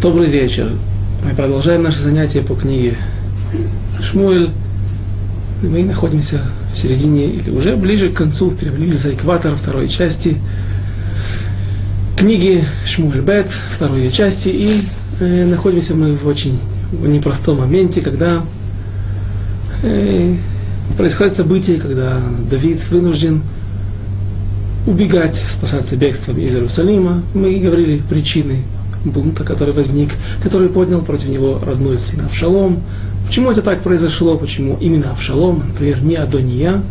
Добрый вечер. Мы продолжаем наше занятие по книге Шмуэль. Мы находимся в середине или уже ближе к концу, перевалили за экватор второй части книги Шмуэль Бет, второй части. И э, находимся мы в очень непростом моменте, когда э, происходит событие, когда Давид вынужден убегать, спасаться бегством из Иерусалима. Мы говорили причины бунта, который возник, который поднял против него родной сын Авшалом. Почему это так произошло, почему именно Авшалом, например, не Адония,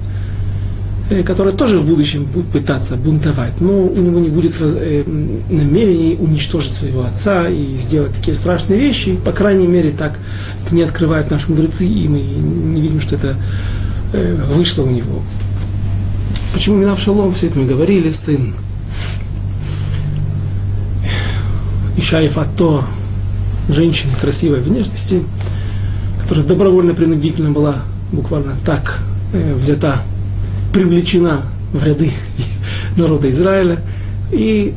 э, который тоже в будущем будет пытаться бунтовать, но у него не будет э, намерений уничтожить своего отца и сделать такие страшные вещи, по крайней мере, так это не открывают наши мудрецы, и мы не видим, что это э, вышло у него. Почему именно Авшалом, все это мы говорили, сын Ишаев Атор, женщина красивой внешности, которая добровольно принудительно была буквально так э, взята, привлечена в ряды народа Израиля. И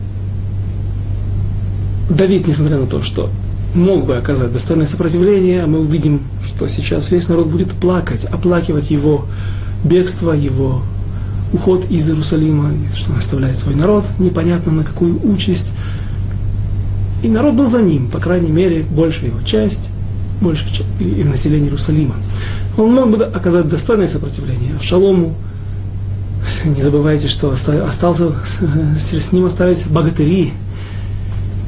Давид, несмотря на то, что мог бы оказать достойное сопротивление, мы увидим, что сейчас весь народ будет плакать, оплакивать его бегство, его уход из Иерусалима, что он оставляет свой народ, непонятно на какую участь, и народ был за ним, по крайней мере, большая его часть, большая часть и население Иерусалима. Он мог бы оказать достойное сопротивление. А в Шалому, не забывайте, что остался, с ним остались богатыри,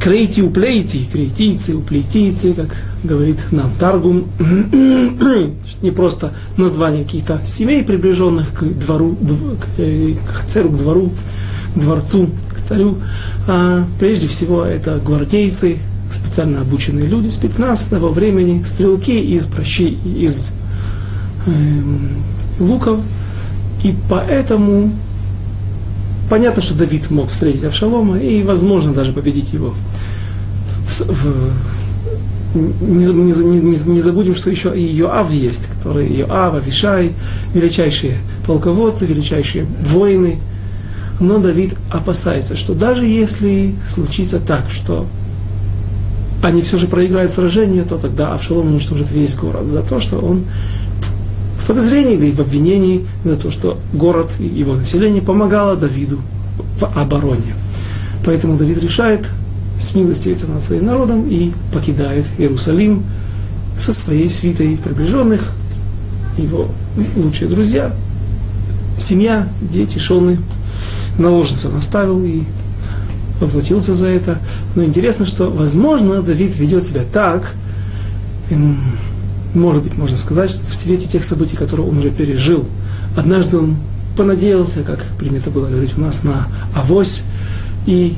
крейти уплейти, крейтийцы, уплейтийцы, как говорит нам Таргум, не просто название каких-то семей, приближенных к двору, к, э, к церу, к двору, к дворцу, к царю, а прежде всего это гвардейцы, специально обученные люди, спецназ того времени, стрелки из прощи, из э, луков. И поэтому понятно, что Давид мог встретить Авшалома и, возможно, даже победить его. В, в, не, не, не, не забудем, что еще и Йоав есть, который Йоав, Авишай, величайшие полководцы, величайшие воины – но Давид опасается, что даже если случится так, что они все же проиграют сражение, то тогда Авшалом уничтожит весь город за то, что он в подозрении или в обвинении за то, что город и его население помогало Давиду в обороне. Поэтому Давид решает смилостивиться над своим народом и покидает Иерусалим со своей свитой приближенных, его лучшие друзья, семья, дети, шоны, наложницу он оставил и поплатился за это. Но интересно, что, возможно, Давид ведет себя так, может быть, можно сказать, в свете тех событий, которые он уже пережил. Однажды он понадеялся, как принято было говорить у нас, на авось. И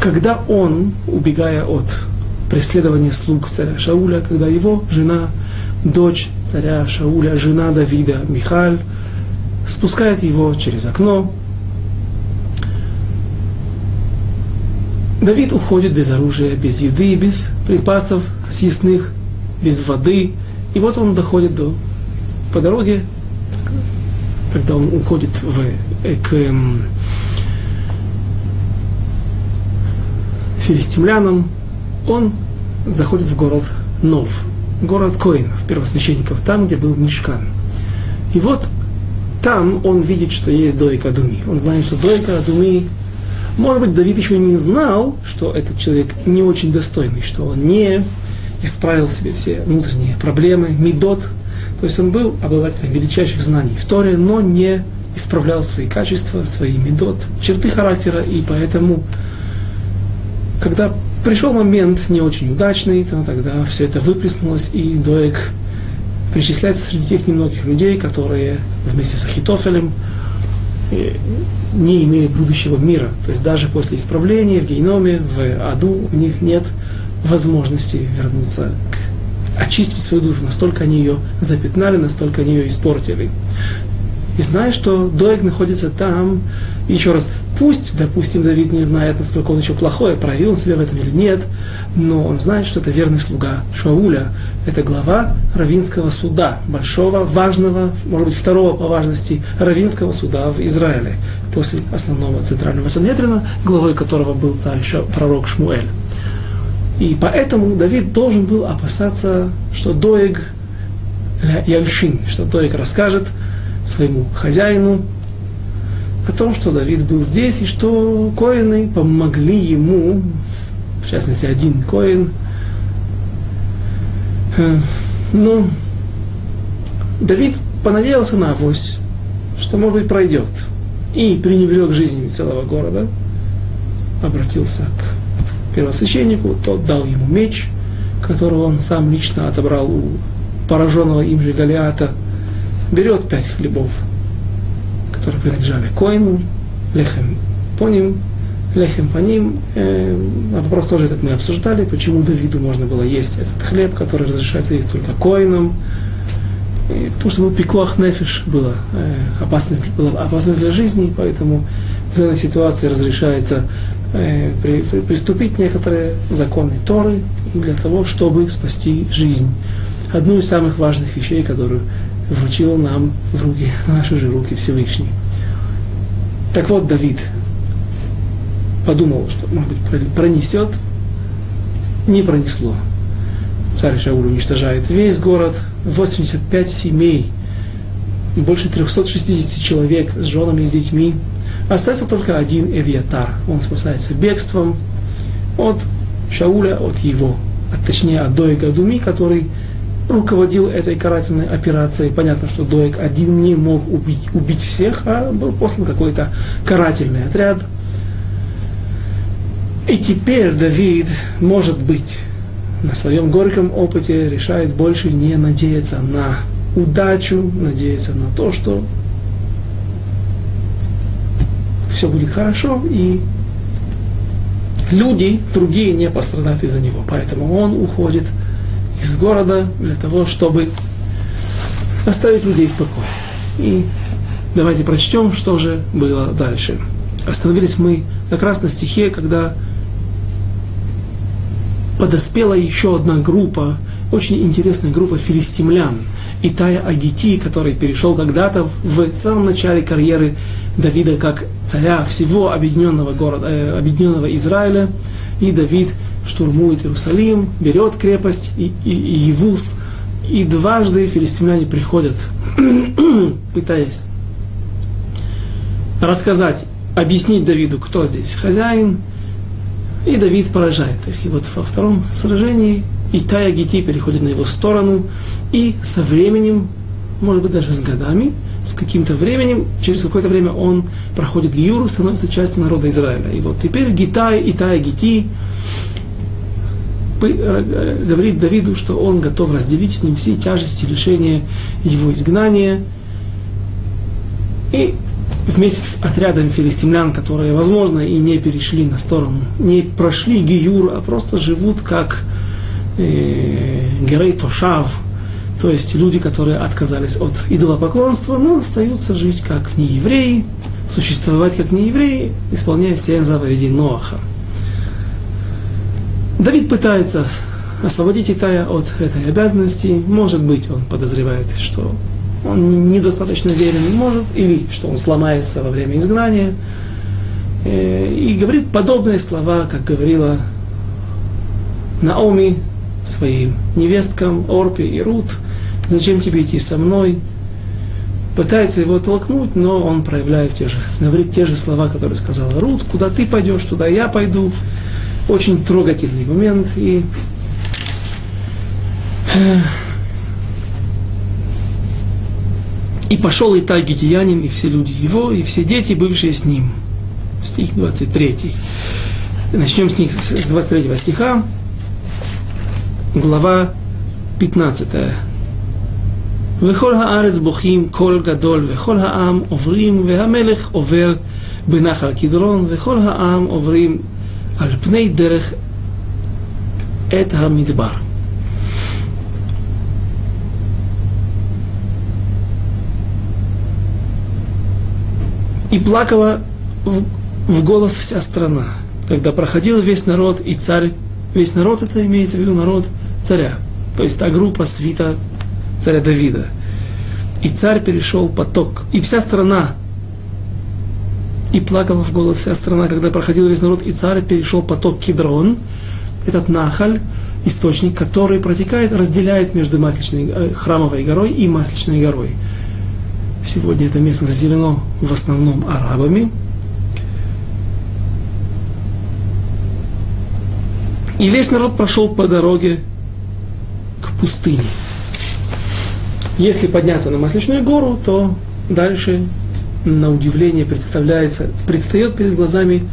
когда он, убегая от преследования слуг царя Шауля, когда его жена, дочь царя Шауля, жена Давида, Михаль, спускает его через окно, Давид уходит без оружия, без еды, без припасов съестных, без воды. И вот он доходит до, по дороге, когда он уходит в, э, к эм, филистимлянам, он заходит в город Нов, город Коинов, первосвященников, там, где был Мишкан. И вот там он видит, что есть Дойка Думи. Он знает, что Дойка Думи может быть, Давид еще не знал, что этот человек не очень достойный, что он не исправил себе все внутренние проблемы, медот. То есть он был обладателем величайших знаний в Торе, но не исправлял свои качества, свои медот, черты характера, и поэтому, когда пришел момент не очень удачный, то тогда все это выплеснулось, и Доек причисляется среди тех немногих людей, которые вместе с Ахитофелем не имеют будущего мира. То есть даже после исправления в геноме, в аду у них нет возможности вернуться к очистить свою душу. Настолько они ее запятнали, настолько они ее испортили. И зная, что Доeg находится там, и еще раз, пусть, допустим, Давид не знает, насколько он еще плохой, проявил он себя в этом или нет, но он знает, что это верный слуга Шауля, это глава Равинского суда, большого, важного, может быть, второго по важности Равинского суда в Израиле, после основного центрального Санедрина, главой которого был царь пророк Шмуэль. И поэтому Давид должен был опасаться, что Доег Яльшин, что Доег расскажет своему хозяину о том, что Давид был здесь, и что коины помогли ему, в частности, один коин, э, ну, Давид понадеялся на авось, что, может быть, пройдет. И пренебрег жизнями целого города, обратился к первосвященнику, тот дал ему меч, которого он сам лично отобрал у пораженного им же Голиата, берет пять хлебов, которые принадлежали коину, лехем по ним, лехем по ним. Э, вопрос тоже этот мы обсуждали, почему Давиду можно было есть этот хлеб, который разрешается есть только коинам, и потому что был пикуах нефиш, была э, опасность, была опасность для жизни, поэтому в данной ситуации разрешается э, при, при, приступить некоторые законы Торы для того, чтобы спасти жизнь. Одну из самых важных вещей, которую вручил нам в руки, в наши же руки Всевышний. Так вот, Давид подумал, что, может быть, пронесет, не пронесло. Царь Шауль уничтожает весь город, 85 семей, больше 360 человек с женами и с детьми. Остается только один Эвиатар. Он спасается бегством от Шауля, от его, а точнее от Доига Думи, который руководил этой карательной операцией. Понятно, что Доек один не мог убить, убить всех, а был послан какой-то карательный отряд. И теперь Давид, может быть, на своем горьком опыте решает больше не надеяться на удачу, надеяться на то, что все будет хорошо, и люди, другие не пострадают из-за него. Поэтому он уходит из города для того, чтобы оставить людей в покое. И давайте прочтем, что же было дальше. Остановились мы как раз на стихе, когда подоспела еще одна группа, очень интересная группа филистимлян, Итая Агити, который перешел когда-то в самом начале карьеры Давида как царя всего объединенного города, э, объединенного Израиля, и Давид штурмует Иерусалим, берет крепость и, и, и Евус, и дважды филистимляне приходят, пытаясь рассказать, объяснить Давиду, кто здесь хозяин, и Давид поражает их. И вот во втором сражении Итая Гити переходит на его сторону, и со временем, может быть даже с годами, с каким-то временем, через какое-то время он проходит Гиюру, становится частью народа Израиля. И вот теперь Гитай, Итая Гити говорит Давиду, что он готов разделить с ним все тяжести лишения его изгнания. И вместе с отрядом филистимлян, которые, возможно, и не перешли на сторону, не прошли Гиюр, а просто живут как э, Герей Тошав, то есть люди, которые отказались от идолопоклонства, но остаются жить как неевреи, существовать как неевреи, исполняя все заповеди Ноаха. Давид пытается освободить Итая от этой обязанности. Может быть, он подозревает, что он недостаточно верен может, или что он сломается во время изгнания. Э, и говорит подобные слова, как говорила Наоми своим невесткам Орпе и Рут, зачем тебе идти со мной? Пытается его толкнуть, но он проявляет те же, говорит те же слова, которые сказала Рут, куда ты пойдешь, туда я пойду. Очень трогательный момент. И э, И пошел Итай Гитиянин, и все люди его, и все дети, бывшие с ним. Стих 23. Начнем с, них, с 23 стиха, глава 15. וכל הארץ בוכים קול גדול, וכל העם עוברים, והמלך עובר בנחל קדרון, וכל העם עוברים Альпней дерех это Хамидбар. И плакала в, в голос вся страна. Когда проходил весь народ и царь, весь народ это имеется в виду народ царя, то есть та группа свита царя Давида. И царь перешел поток, и вся страна и плакала в голос вся страна, когда проходил весь народ, и царь перешел поток Кедрон, этот Нахаль, источник, который протекает, разделяет между Масличной, э, Храмовой горой и Масличной горой. Сегодня это место заселено в основном арабами. И весь народ прошел по дороге к пустыне. Если подняться на Масличную гору, то дальше, на удивление, представляется, предстает перед глазами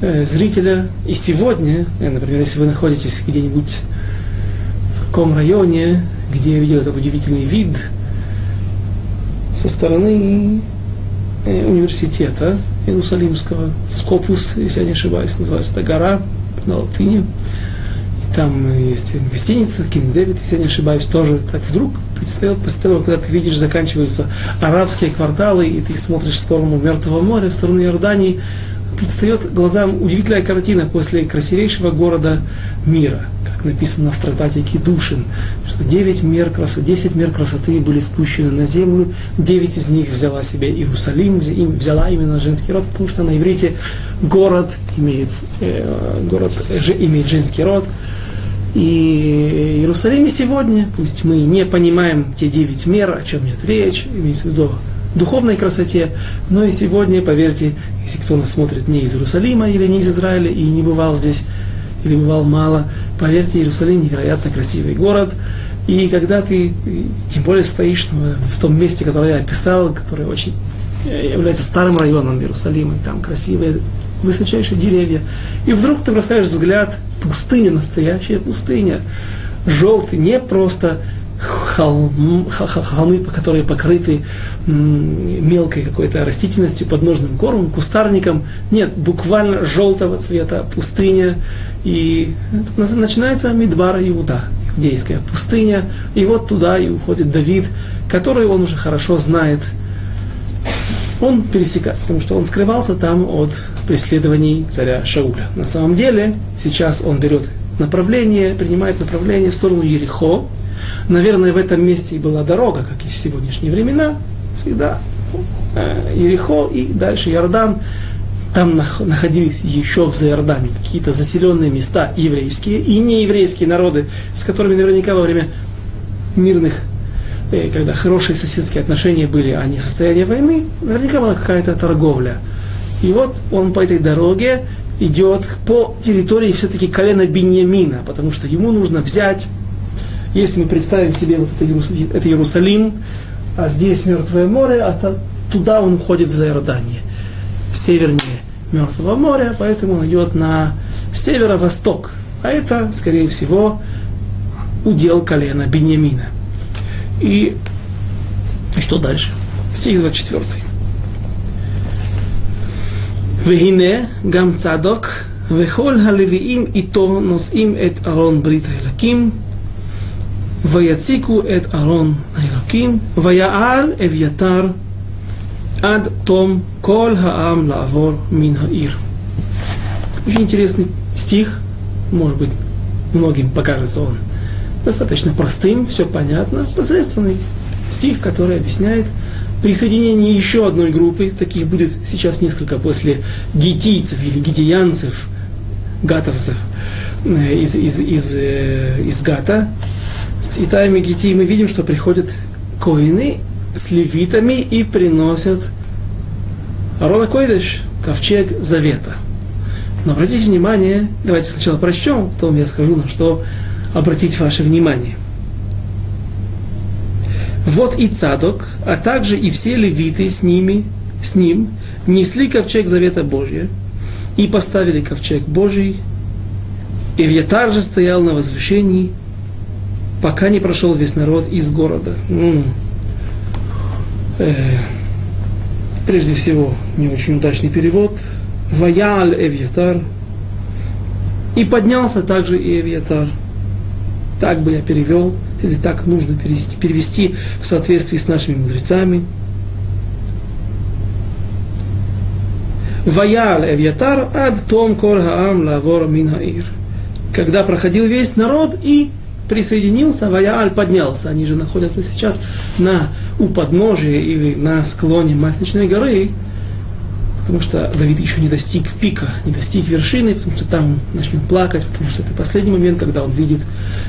э, зрителя. И сегодня, э, например, если вы находитесь где-нибудь в каком районе, где я видел этот удивительный вид со стороны э, университета Иерусалимского, Скопус, если я не ошибаюсь, называется эта гора на латыни. И там есть гостиница, Кинг Дэвид, если я не ошибаюсь, тоже так вдруг предстает после того, когда ты видишь, заканчиваются арабские кварталы, и ты смотришь в сторону Мертвого моря, в сторону Иордании, предстает глазам удивительная картина после красивейшего города мира, как написано в трактате Кедушин, что 9 мер красоты, 10 мер красоты были спущены на землю, 9 из них взяла себе Иерусалим, взяла именно женский род, потому что на иврите город имеет, э, город же имеет женский род, и Иерусалиме сегодня, пусть мы не понимаем те девять мер, о чем идет речь, имеется в виду духовной красоте, но и сегодня, поверьте, если кто нас смотрит не из Иерусалима или не из Израиля и не бывал здесь, или бывал мало, поверьте, Иерусалим невероятно красивый город, и когда ты, тем более стоишь в том месте, которое я описал, которое очень э, является старым районом Иерусалима, и там красивые высочайшие деревья, и вдруг ты бросаешь взгляд пустыня, настоящая пустыня. Желтый, не просто холм, холмы, которые покрыты мелкой какой-то растительностью, подножным кормом, кустарником. Нет, буквально желтого цвета пустыня. И начинается Мидбар Иуда, иудейская пустыня. И вот туда и уходит Давид, который он уже хорошо знает. Он пересекает, потому что он скрывался там от преследований царя Шауля. На самом деле, сейчас он берет направление, принимает направление в сторону Ерехо. Наверное, в этом месте и была дорога, как и в сегодняшние времена. Всегда э, Ерехо и дальше Иордан. Там находились еще в Заордане какие-то заселенные места еврейские и нееврейские народы, с которыми наверняка во время мирных когда хорошие соседские отношения были, а не состояние войны, наверняка была какая-то торговля. И вот он по этой дороге идет по территории все-таки колена Беньямина, потому что ему нужно взять, если мы представим себе вот это, это Иерусалим, а здесь Мертвое море, а то, туда он уходит в Заордание, севернее Мертвого моря, поэтому он идет на северо-восток. А это, скорее всего, удел колена Беньямина. И, и что дальше? Стих 24. והנה גם צדוק וכל הלוויים איתו נושאים את ארון ברית האלוקים ויציקו את ארון האלוקים ויעל אביתר עד תום כל העם לעבור מן העיר. Очень интересный стих, может быть, многим покажется он достаточно простым, все понятно, посредственный стих, который объясняет присоединение еще одной группы, таких будет сейчас несколько после гетийцев или гетиянцев, гатовцев э, из, из, из, э, из Гата, с Итаями Гетии мы видим, что приходят коины с левитами и приносят Арона Койдыш, ковчег завета. Но обратите внимание, давайте сначала прочтем, потом я скажу, на что обратить ваше внимание. Вот и Цадок, а также и все левиты с ними, с ним, несли ковчег Завета Божия и поставили ковчег Божий. И Вьятар же стоял на возвышении, пока не прошел весь народ из города. Ну, э, прежде всего, не очень удачный перевод. Ваяль Эвьятар. И поднялся также и Эвьятар. Так бы я перевел или так нужно перевести, перевести в соответствии с нашими мудрецами. Ваял Эвьятар ад том кор хаам лавор мин хаир. Когда проходил весь народ и присоединился, Ваяаль поднялся. Они же находятся сейчас на, у подножия или на склоне Масличной горы. Потому что Давид еще не достиг пика, не достиг вершины, потому что там начнет плакать, потому что это последний момент, когда он видит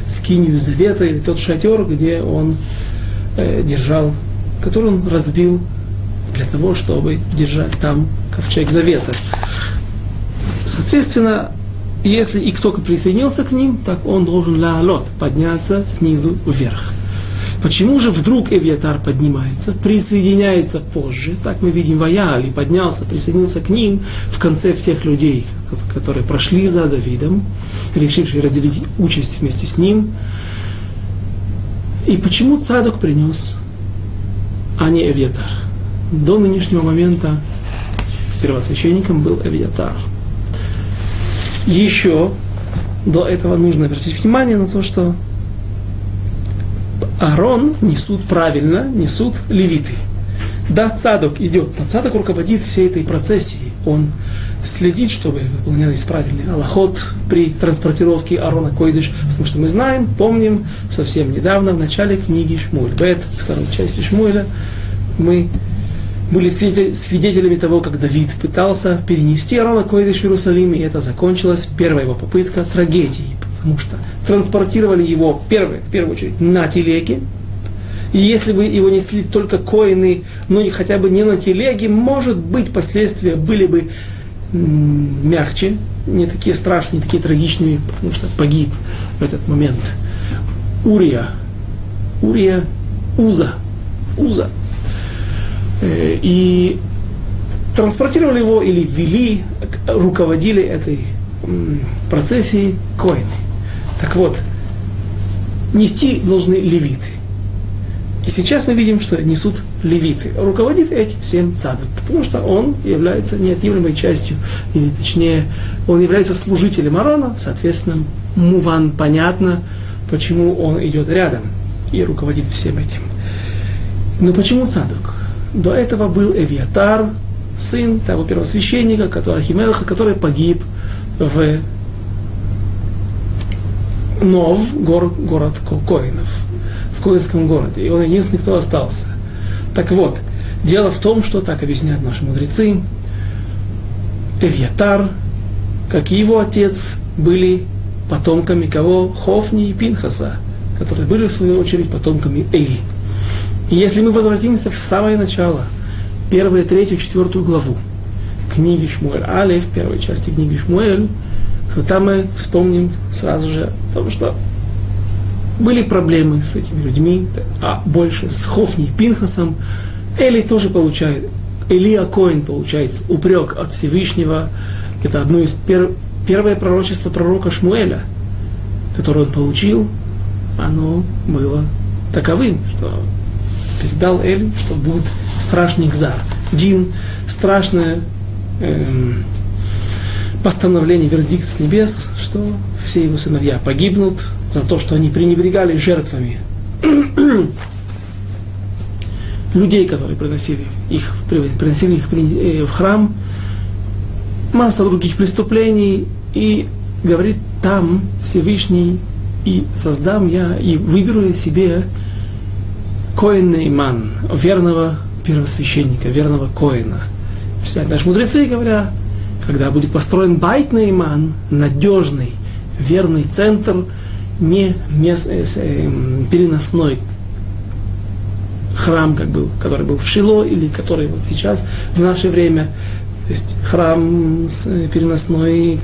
скинию завета или тот шатер, где он э, держал, который он разбил для того, чтобы держать там ковчег завета. Соответственно, если и кто-то присоединился к ним, так он должен лаалот, подняться снизу вверх. Почему же вдруг Эвиатар поднимается, присоединяется позже? Так мы видим Ваяли, поднялся, присоединился к ним в конце всех людей, которые прошли за Давидом, решившие разделить участь вместе с ним. И почему Цадок принес, а не Эвиатар? До нынешнего момента первосвященником был Эвиатар. Еще до этого нужно обратить внимание на то, что Аарон несут правильно, несут левиты. Да, Цадок идет, но Цадок руководит всей этой процессией. Он следит, чтобы выполнялись правильные аллахот при транспортировке Арона Койдыш, потому что мы знаем, помним, совсем недавно, в начале книги Шмуэль Бет, второй части Шмуэля, мы были свидетелями того, как Давид пытался перенести Арона Койдыш в Иерусалим, и это закончилось, первая его попытка, трагедией, потому что транспортировали его первое, в первую очередь на телеге. И если бы его несли только коины, но ну, хотя бы не на телеге, может быть, последствия были бы мягче, не такие страшные, не такие трагичные, потому что погиб в этот момент. Урия, Урия, Уза, Уза. Э, и транспортировали его или вели, руководили этой процессией коины. Так вот, нести должны левиты. И сейчас мы видим, что несут левиты. Руководит этим всем цадок, потому что он является неотъемлемой частью, или точнее, он является служителем Арона, соответственно, Муван понятно, почему он идет рядом и руководит всем этим. Но почему цадок? До этого был Эвиатар, сын того первосвященника, который, Ахимелаха, который погиб в Нов, город, город Коинов, в Коинском городе. И он единственный, кто остался. Так вот, дело в том, что, так объясняют наши мудрецы, Эвьятар, как и его отец, были потомками кого? Хофни и Пинхаса, которые были, в свою очередь, потомками Эйли. И если мы возвратимся в самое начало, первую, третью, четвертую главу книги Шмуэль Алиф, первой части книги Шмуэль, то там мы вспомним сразу же о том, что были проблемы с этими людьми, а больше с Хофни и Пинхасом. Эли тоже получает, Элия Коин получается упрек от Всевышнего. Это одно из пер, первое пророчество пророка Шмуэля, которое он получил, оно было таковым, что передал Эль, что будет страшный гзар. Дин, страшное эм, постановление, вердикт с небес, что все его сыновья погибнут за то, что они пренебрегали жертвами людей, которые приносили их, приносили их э, в храм, масса других преступлений, и говорит, там Всевышний, и создам я, и выберу я себе Коэн верного первосвященника, верного Коина. Наши мудрецы говорят, когда будет построен байт Нейман, надежный, верный центр, не мест, э, э, переносной храм, как был, который был в Шило, или который вот сейчас, в наше время, то есть храм с э, переносной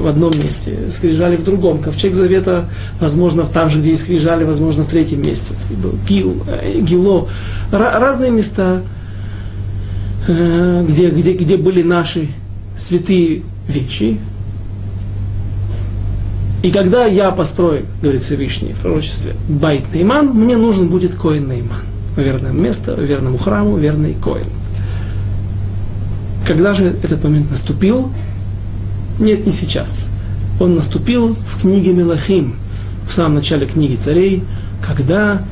в одном месте, скрижали в другом. Ковчег Завета, возможно, там же, где и скрижали, возможно, в третьем месте. Гил, Гило. Разные места, где, где, где были наши святые вещи. И когда я построю, говорит Всевышний в пророчестве, Байт Нейман, мне нужен будет Коин Нейман. Верное место, верному храму, верный Коин. Когда же этот момент наступил? Нет, не сейчас. Он наступил в книге Мелахим, в самом начале книги царей, когда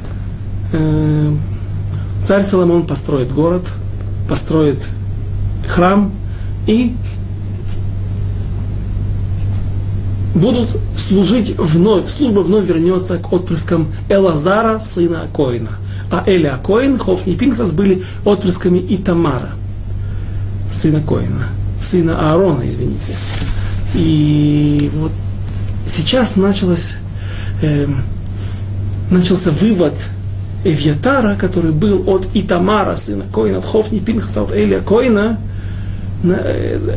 э, царь Соломон построит город, построит храм, и будут служить вновь, служба вновь вернется к отпрыскам Элазара, сына Акоина. А Эля Акоин, Хофни и Пинхас были отпрысками Итамара. сына Коина, сына Аарона, извините. И вот сейчас началось, э, начался вывод Эвьятара, который был от Итамара, сына Коина, от Хофни Пинхаса, от Элия Коина, э,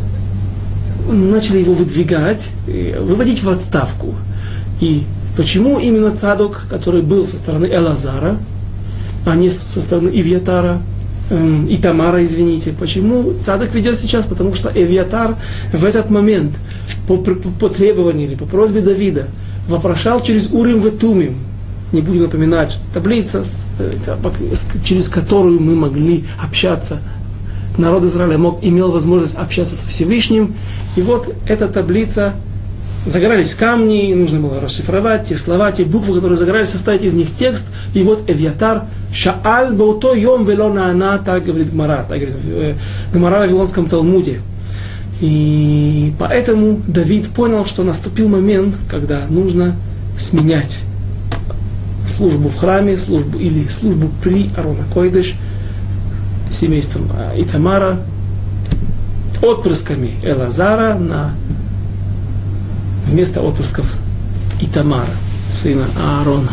начали его выдвигать, выводить в отставку. И почему именно Цадок, который был со стороны Элазара, а не со стороны Ивьятара, э, и Тамара, извините. Почему Цадок ведет сейчас? Потому что Эвиатар в этот момент по, по, по требованию или по просьбе Давида вопрошал через Урим Ветумим, не будем напоминать, таблица, э, через которую мы могли общаться. Народ Израиля мог, имел возможность общаться со Всевышним. И вот эта таблица, загорались камни, нужно было расшифровать те слова, те буквы, которые загорались, составить из них текст. И вот Эвьятар, Шааль Бауто Йом Велона Ана, так говорит Гмара, так говорит э, Гмара в Вавилонском Талмуде. И поэтому Давид понял, что наступил момент, когда нужно сменять службу в храме, службу или службу при Арона Койдыш, семейством а, Итамара, отпрысками Элазара на вместо отпрысков Итамара, сына Аарона.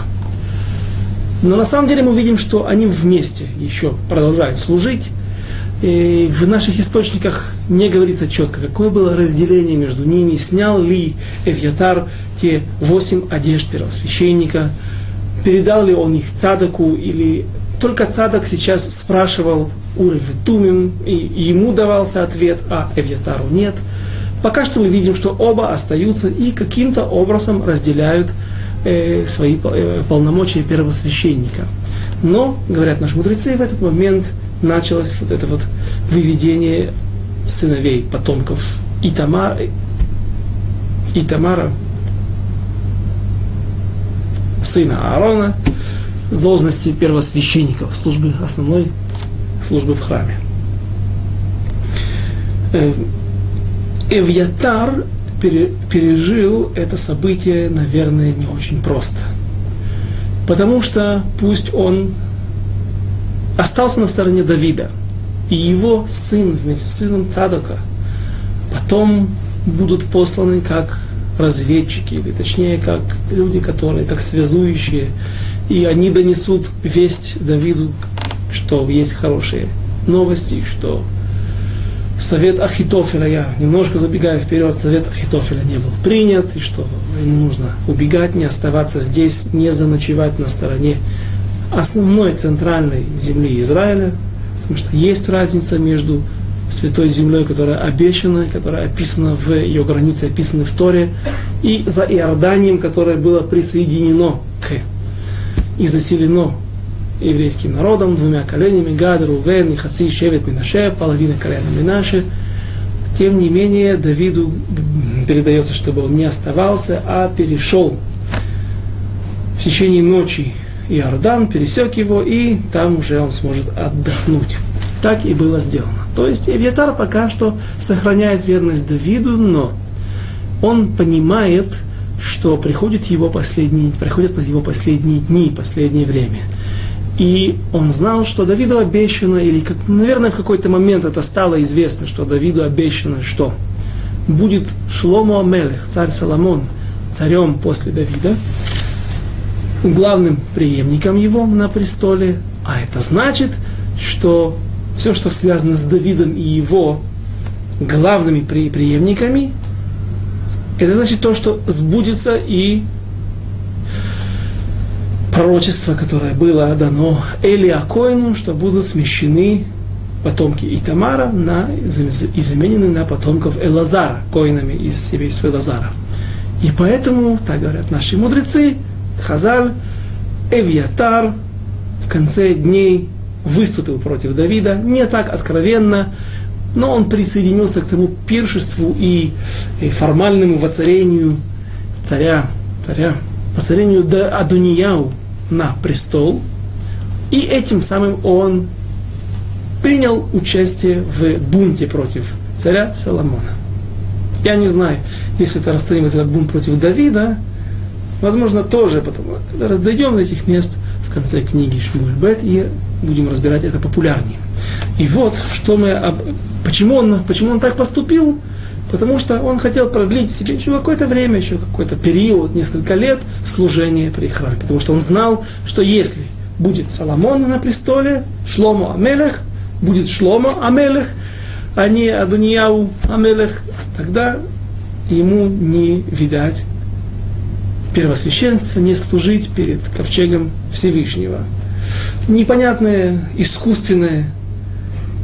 Но на самом деле мы видим, что они вместе еще продолжают служить. И в наших источниках не говорится четко, какое было разделение между ними, снял ли Эвьятар те восемь одежд первосвященника, передал ли он их Цадаку, или только Цадак сейчас спрашивал Уры Тумим, и ему давался ответ, а Эвьятару нет. Пока что мы видим, что оба остаются и каким-то образом разделяют э, свои э, полномочия первосвященника. Но, говорят наши мудрецы, в этот момент началось вот это вот выведение сыновей, потомков Итамара, Итамара сына Аарона, с должности первосвященников, службы основной службы в храме. Э, Эвьятар пережил это событие, наверное, не очень просто. Потому что пусть он остался на стороне Давида, и его сын вместе с сыном Цадока потом будут посланы как разведчики, или точнее, как люди, которые, как связующие, и они донесут весть Давиду, что есть хорошие новости, что совет Ахитофеля, я немножко забегаю вперед, совет Ахитофеля не был принят, и что ему нужно убегать, не оставаться здесь, не заночевать на стороне основной центральной земли Израиля, потому что есть разница между святой землей, которая обещана, которая описана в ее границе, описана в Торе, и за Иорданием, которое было присоединено к и заселено еврейским народом, двумя коленями, Гад, Рувен, Хаци, Шевет, Минаше, половина колена Минаше. Тем не менее, Давиду передается, чтобы он не оставался, а перешел в течение ночи Иордан, пересек его, и там уже он сможет отдохнуть. Так и было сделано. То есть Эвьятар пока что сохраняет верность Давиду, но он понимает, что приходят его последние, приходят его последние дни, последнее время. И он знал, что Давиду обещано, или, как, наверное, в какой-то момент это стало известно, что Давиду обещано, что будет Шлому Амелех, царь Соломон, царем после Давида, главным преемником его на престоле. А это значит, что все, что связано с Давидом и его главными преемниками, это значит то, что сбудется и пророчество, которое было дано Элиакоину, что будут смещены потомки Итамара на, и заменены на потомков Элазара, коинами из семейства Элазара. И поэтому, так говорят наши мудрецы, Хазаль, Эвьятар в конце дней выступил против Давида, не так откровенно, но он присоединился к тому пиршеству и, и формальному воцарению царя, царя, воцарению Адунияу на престол, и этим самым он принял участие в бунте против царя Соломона. Я не знаю, если это расценивать как бунт против Давида, возможно, тоже, потому дойдем до этих мест в конце книги Шмуль Бет и будем разбирать это популярнее. И вот, что мы Почему он, почему он так поступил? Потому что он хотел продлить себе еще какое-то время, еще какой-то период, несколько лет служения при храме. Потому что он знал, что если будет Соломон на престоле, Шломо Амелех, будет Шломо Амелех, а не Адунияу Амелех, тогда ему не видать первосвященства, не служить перед ковчегом Всевышнего. Непонятное, искусственное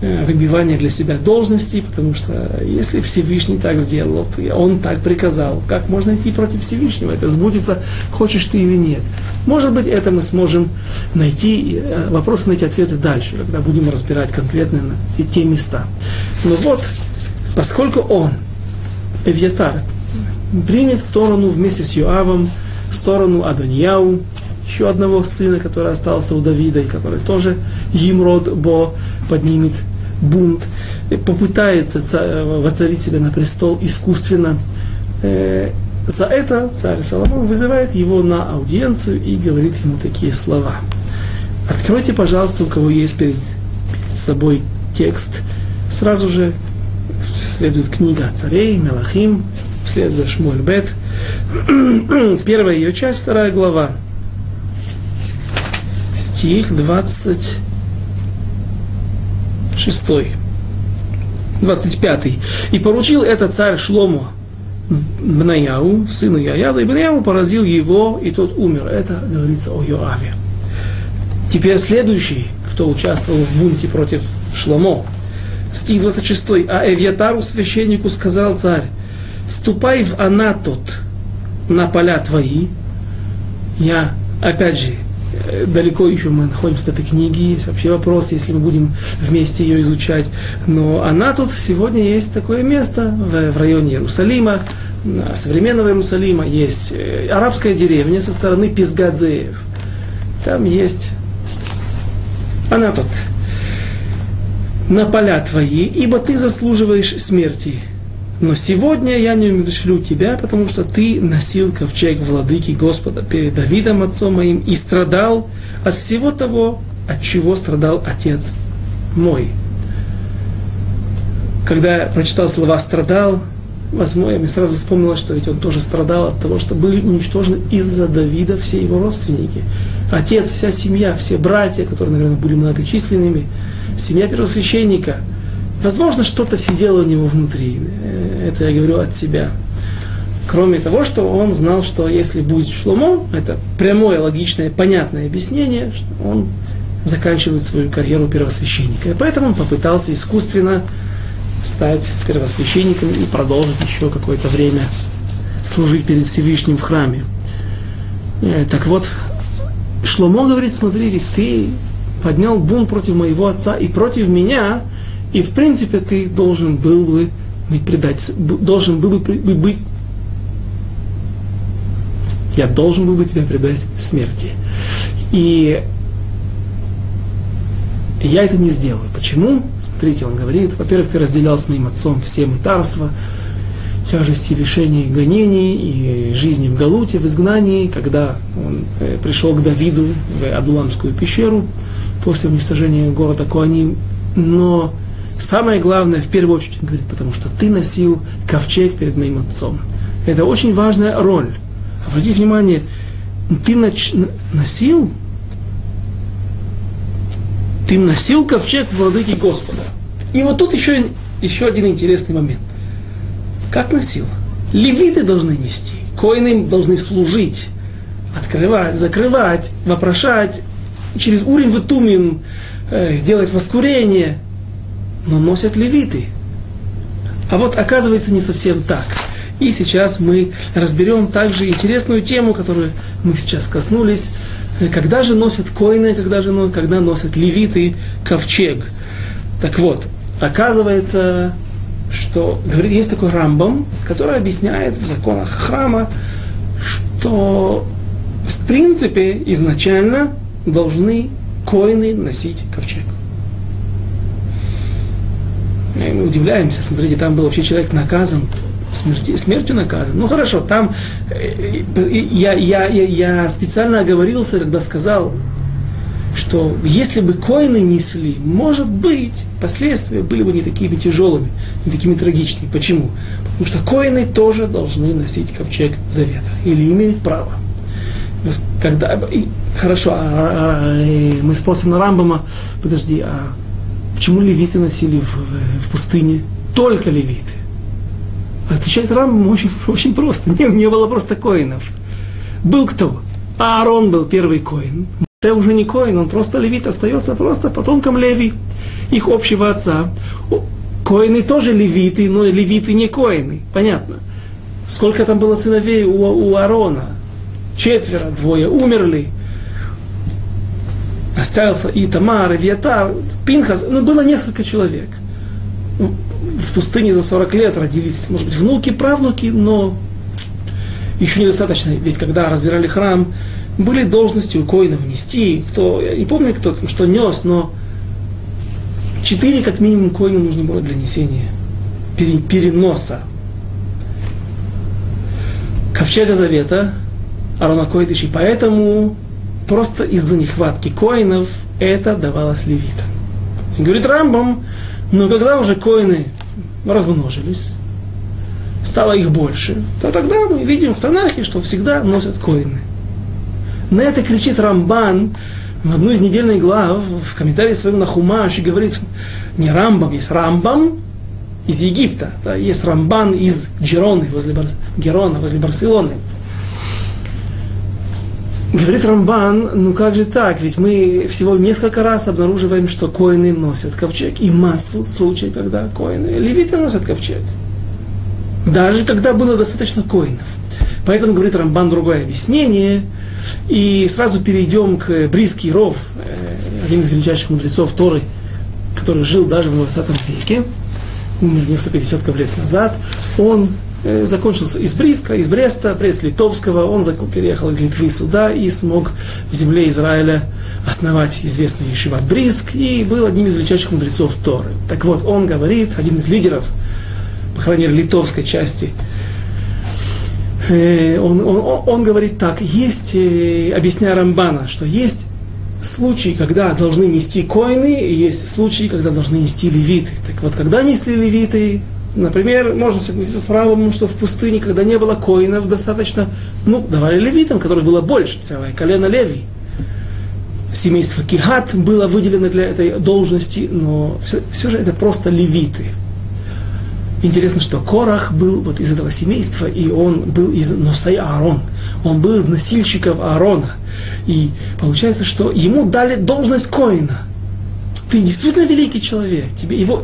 выбивание для себя должностей, потому что если Всевышний так сделал, он так приказал, как можно идти против Всевышнего? Это сбудется, хочешь ты или нет. Может быть, это мы сможем найти, э, вопросы найти ответы дальше, когда будем разбирать конкретно те места. Но вот, поскольку он, Эвьятар, примет сторону вместе с Юавом, сторону Адоньяу, еще одного сына, который остался у Давида, и который тоже Емрод Бо поднимет бунт, попытается воцарить себя на престол искусственно. Э, за это царь Соломон вызывает его на аудиенцию и говорит ему такие слова. Откройте, пожалуйста, у кого есть перед, перед собой текст. Сразу же следует книга царей, Мелахим, вслед за Шмуэль Бет. Первая ее часть, вторая глава стих 26. 25. «И поручил это царь Шлому Бнаяу, сыну Яяда, и Бнаяу поразил его, и тот умер». Это говорится о Йоаве. Теперь следующий, кто участвовал в бунте против Шломо. Стих 26. «А Эвьятару, священнику, сказал царь, ступай в Анатот на поля твои». Я, опять же, далеко еще мы находимся от этой книги, есть вообще вопрос, если мы будем вместе ее изучать. Но она тут сегодня есть такое место в, в районе Иерусалима, современного Иерусалима, есть э, арабская деревня со стороны Пизгадзеев. Там есть она тут на поля твои, ибо ты заслуживаешь смерти. Но сегодня я не умершлю тебя, потому что ты носил ковчег владыки Господа перед Давидом, отцом моим, и страдал от всего того, от чего страдал отец мой. Когда я прочитал слова «страдал», возможно, мне сразу вспомнилось, что ведь он тоже страдал от того, что были уничтожены из-за Давида все его родственники. Отец, вся семья, все братья, которые, наверное, были многочисленными, семья первосвященника – Возможно, что-то сидело у него внутри. Э, это я говорю от себя. Кроме того, что он знал, что если будет Шломо, это прямое, логичное, понятное объяснение, что он заканчивает свою карьеру первосвященника. И поэтому он попытался искусственно стать первосвященником и продолжить еще какое-то время служить перед Всевышним в храме. Э, так вот, Шломо говорит, смотри, ведь ты поднял бунт против моего отца и против меня, и в принципе ты должен был бы предать, должен был бы быть, я должен был бы тебя предать смерти. И я это не сделаю. Почему? Смотрите, он говорит, во-первых, ты разделял с моим отцом все мытарства, тяжести лишений, гонений и жизни в Галуте, в изгнании, когда он э, пришел к Давиду в Адуламскую пещеру после уничтожения города Куаним. Но Самое главное, в первую очередь, говорит, потому что ты носил ковчег перед моим отцом. Это очень важная роль. Обратите внимание, ты нач... носил, ты носил ковчег владыки Господа. И вот тут еще, еще один интересный момент. Как носил? Левиты должны нести, коины должны служить, открывать, закрывать, вопрошать, через урим вытумим, э, делать воскурение – но носят левиты. А вот оказывается не совсем так. И сейчас мы разберем также интересную тему, которую мы сейчас коснулись. Когда же носят коины, когда же когда носят левиты ковчег? Так вот, оказывается, что говорит, есть такой рамбам, который объясняет в законах храма, что в принципе изначально должны коины носить ковчег. И мы удивляемся, смотрите, там был вообще человек наказан, смерти, смертью наказан. Ну хорошо, там э, я, я, я, я специально оговорился, когда сказал, что если бы коины несли, может быть, последствия были бы не такими тяжелыми, не такими трагичными. Почему? Потому что коины тоже должны носить ковчег завета, или имеют право. Когда, и, хорошо, а, а, а, мы спросим на Рамбама, подожди, а почему левиты носили в, в, пустыне? Только левиты. Отвечает Рамбам очень, очень просто. Не, не было просто коинов. Был кто? Аарон был первый коин. Это уже не коин, он просто левит, остается просто потомком Леви, их общего отца. Коины тоже левиты, но левиты не коины. Понятно. Сколько там было сыновей у, у Аарона? Четверо, двое умерли. Остался и Тамар, и Вьятар, Пинхас. Ну, было несколько человек. В пустыне за 40 лет родились, может быть, внуки, правнуки, но еще недостаточно. Ведь когда разбирали храм, были должности у коинов нести, кто, я не помню, кто там что нес, но четыре как минимум коина нужно было для несения, переноса. Ковчега Завета, Арона Койдыш, и поэтому просто из-за нехватки коинов это давалось левитам. Говорит Рамбам, но когда уже коины размножились, стало их больше, то тогда мы видим в Танахе, что всегда носят коины – на это кричит Рамбан в одну из недельных глав, в комментарии своем на Хумаш, и говорит, не Рамбам, есть Рамбам из Египта, да, есть Рамбан из Джероны, возле Бар... Герона, возле Барселоны. Говорит Рамбан, ну как же так, ведь мы всего несколько раз обнаруживаем, что коины носят ковчег, и массу случаев, когда коины, левиты носят ковчег. Даже когда было достаточно коинов. Поэтому говорит Рамбан другое объяснение – и сразу перейдем к Бриский Ров, э, один из величайших мудрецов Торы, который жил даже в 20 веке, умер несколько десятков лет назад. Он закончился из Бриска, из Бреста, Брест Литовского, он переехал из Литвы сюда и смог в земле Израиля основать известный Ешиват Бриск и был одним из величайших мудрецов Торы. Так вот, он говорит, один из лидеров, по крайней мере, литовской части Э, он, он, он говорит так, есть, э, объясняя Рамбана, что есть случаи, когда должны нести коины, и есть случаи, когда должны нести левиты. Так вот, когда несли левиты, например, можно согласиться с Рамбом, что в пустыне, когда не было коинов достаточно, ну, давали левитам, которых было больше, целое колено леви. Семейство Кихат было выделено для этой должности, но все, все же это просто левиты. Интересно, что Корах был вот из этого семейства, и он был из Носай Аарон. Он был из носильщиков Аарона. И получается, что ему дали должность Коина. Ты действительно великий человек. Тебе его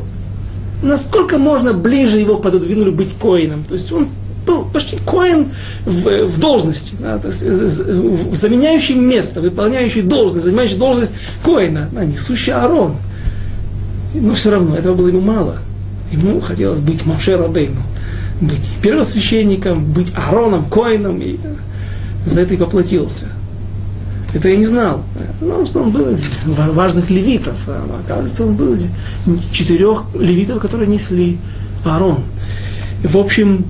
насколько можно ближе его пододвинули быть коином. То есть он был почти коин в, в должности, да, то есть, заменяющий место, выполняющий должность, занимающий должность коина, да, несущий Аарон. Но все равно этого было ему мало. Ему хотелось быть Моше Рабейну, быть первосвященником, быть Аароном, Коином, и за это и поплатился. Это я не знал. Ну, что он был из важных левитов. А оказывается, он был из четырех левитов, которые несли Аарон. В общем,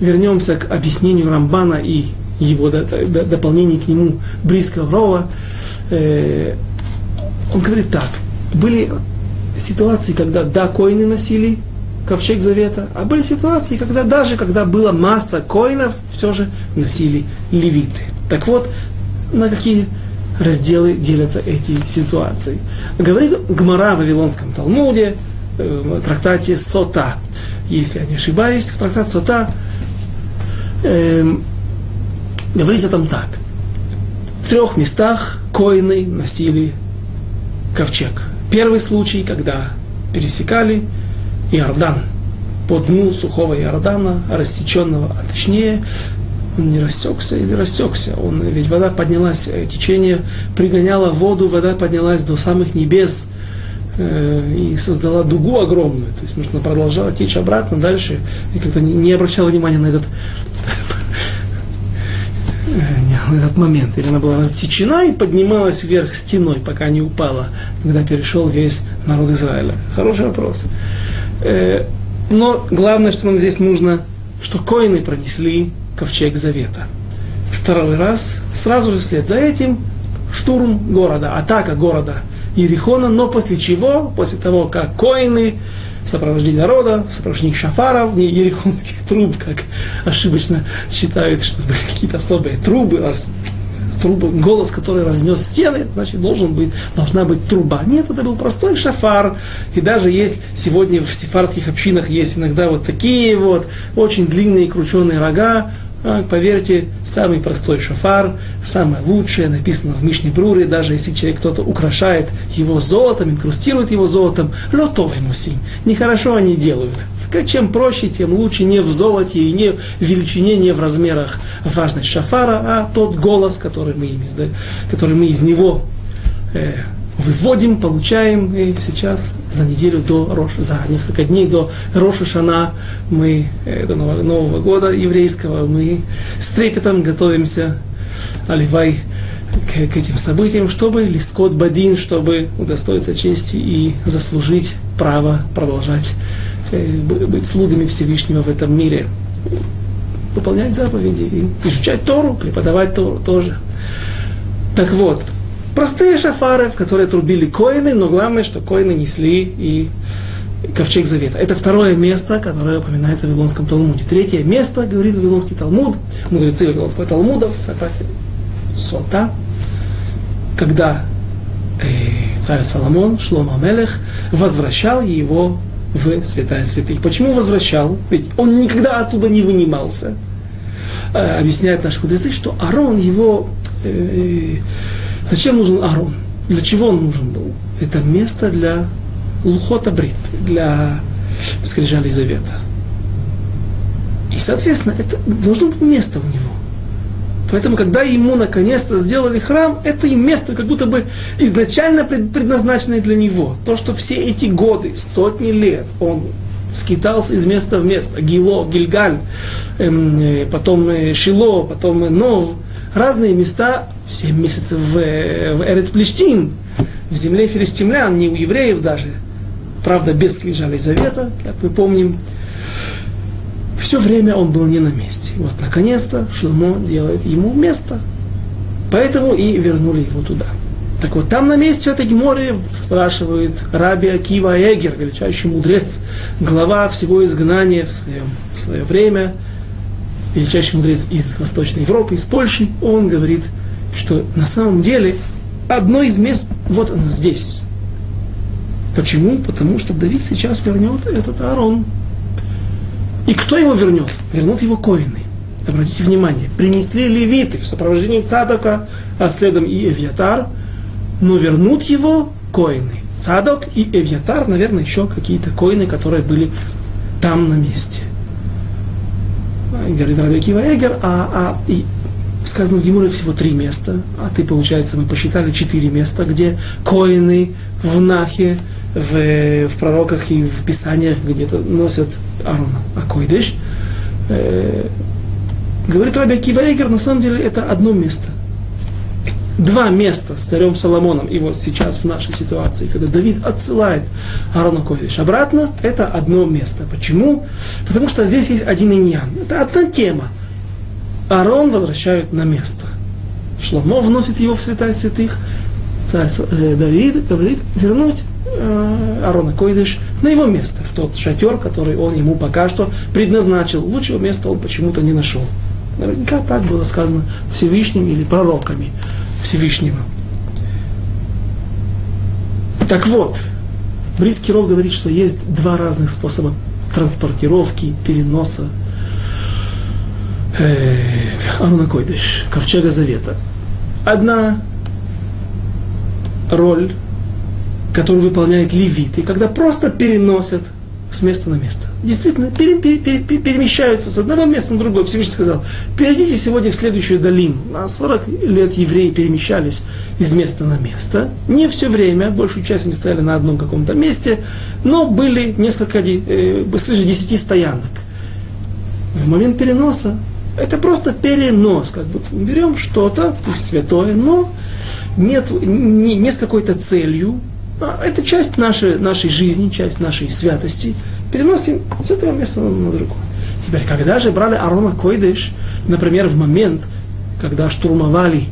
вернемся к объяснению Рамбана и его до, до, дополнению к нему близкого Рова. Э, он говорит так. Были ситуации, когда да, коины носили ковчег завета, а были ситуации, когда даже когда была масса коинов, все же носили левиты. Так вот, на какие разделы делятся эти ситуации. Говорит Гмара в Вавилонском Талмуде, э, в трактате Сота. Если я не ошибаюсь, в трактате Сота э, говорится там так. В трех местах коины носили ковчег. Первый случай, когда пересекали Иордан, по дну сухого Иордана, рассеченного, а точнее, он не рассекся или рассекся. Он, ведь вода поднялась, э, течение пригоняло воду, вода поднялась до самых небес э, и создала дугу огромную. То есть, может, она продолжала течь обратно дальше, и как-то не, обращала внимания на этот, на этот момент. Или она была рассечена и поднималась вверх стеной, пока не упала, когда перешел весь народ Израиля. Хороший вопрос. Э, но главное, что нам здесь нужно, что коины пронесли ковчег завета. Второй раз, сразу же вслед за этим, штурм города, атака города Иерихона, но после чего, после того, как коины в сопровождении народа, в сопровождении шафаров, не ерихонских труб, как ошибочно считают, что были какие-то особые трубы, раз трубы, голос, который разнес стены, значит, должен быть, должна быть труба. Нет, это был простой шафар. И даже есть сегодня в сефарских общинах есть иногда вот такие вот очень длинные крученые рога, поверьте, самый простой шафар, самое лучшее, написано в Мишне Бруре, даже если человек кто-то украшает его золотом, инкрустирует его золотом, лотовый мусим. Нехорошо они делают. Чем проще, тем лучше не в золоте и не в величине, не в размерах важность шафара, а тот голос, который мы, им, который мы из него э, выводим, получаем, и сейчас за неделю до Рош, за несколько дней до Роша Шана, мы, э, до Нового, Нового года еврейского, мы с трепетом готовимся, оливай, к, к этим событиям, чтобы Лискот Бадин, чтобы удостоиться чести и заслужить право продолжать э, быть слугами Всевышнего в этом мире, выполнять заповеди, изучать Тору, преподавать Тору тоже. Так вот, Простые шафары, в которые трубили коины, но главное, что коины несли и ковчег завета. Это второе место, которое упоминается в Вавилонском Талмуде. Третье место, говорит Вавилонский Талмуд, мудрецы Вавилонского Талмуда, в цитате Сота, когда э, царь Соломон, Шлома Амелех, возвращал его в святая святых. Почему возвращал? Ведь он никогда оттуда не вынимался. Э, объясняют наши мудрецы, что Арон его э, Зачем нужен Арон? Для чего он нужен был? Это место для лухота брит, для скрижали завета. И, соответственно, это должно быть место у него. Поэтому, когда ему наконец-то сделали храм, это и место как будто бы изначально предназначенное для него. То, что все эти годы, сотни лет, он скитался из места в место. Гило, Гильгаль, эм, э, потом э, Шило, потом э, Нов. Разные места 7 месяцев в, в Эрет Плештин, в земле филистимлян, не у евреев даже, правда, без скрижалей завета, как мы помним, все время он был не на месте. Вот, наконец-то, Шломо делает ему место. Поэтому и вернули его туда. Так вот, там на месте этой море спрашивает Раби Акива Эгер, величайший мудрец, глава всего изгнания в, своем, в свое время, величайший мудрец из Восточной Европы, из Польши, он говорит – что на самом деле одно из мест, вот оно здесь. Почему? Потому что Давид сейчас вернет этот Аарон. И кто его вернет? Вернут его коины. Обратите внимание, принесли левиты в сопровождении Цадока, а следом и Эвьятар, но вернут его коины. Цадок и Эвьятар, наверное, еще какие-то коины, которые были там на месте. Говорит Рабекива Эгер, а, а и сказано в Гимуре всего три места, а ты, получается, мы посчитали четыре места, где коины в Нахе, в, в пророках и в Писаниях где-то носят Арона, а Койдыш. Э, говорит Раби Акива на самом деле это одно место. Два места с царем Соломоном, и вот сейчас в нашей ситуации, когда Давид отсылает Аарона Койдыш обратно, это одно место. Почему? Потому что здесь есть один иньян. Это одна тема. Аарон возвращают на место. Шломо вносит его в святая святых. Царь э, Давид говорит вернуть э, Аарона Койдыш на его место, в тот шатер, который он ему пока что предназначил. Лучшего места он почему-то не нашел. Наверняка так было сказано Всевышним или пророками Всевышнего. Так вот, Брис Киров говорит, что есть два разных способа транспортировки, переноса э, Арона Койдыш, Ковчега Завета. Одна роль, которую выполняет левиты, когда просто переносят с места на место. Действительно, пере, пере, пере, перемещаются с одного места на другое. Всевышний сказал, перейдите сегодня в следующую долину. На 40 лет евреи перемещались из места на место. Не все время, большую часть они стояли на одном каком-то месте, но были несколько, э, свыше 10 стоянок. В момент переноса это просто перенос. Как бы берем что-то, святое, но нет, не, не с какой-то целью. А это часть нашей, нашей жизни, часть нашей святости. Переносим с этого места на, другое. Теперь, когда же брали Арона Койдыш, например, в момент, когда штурмовали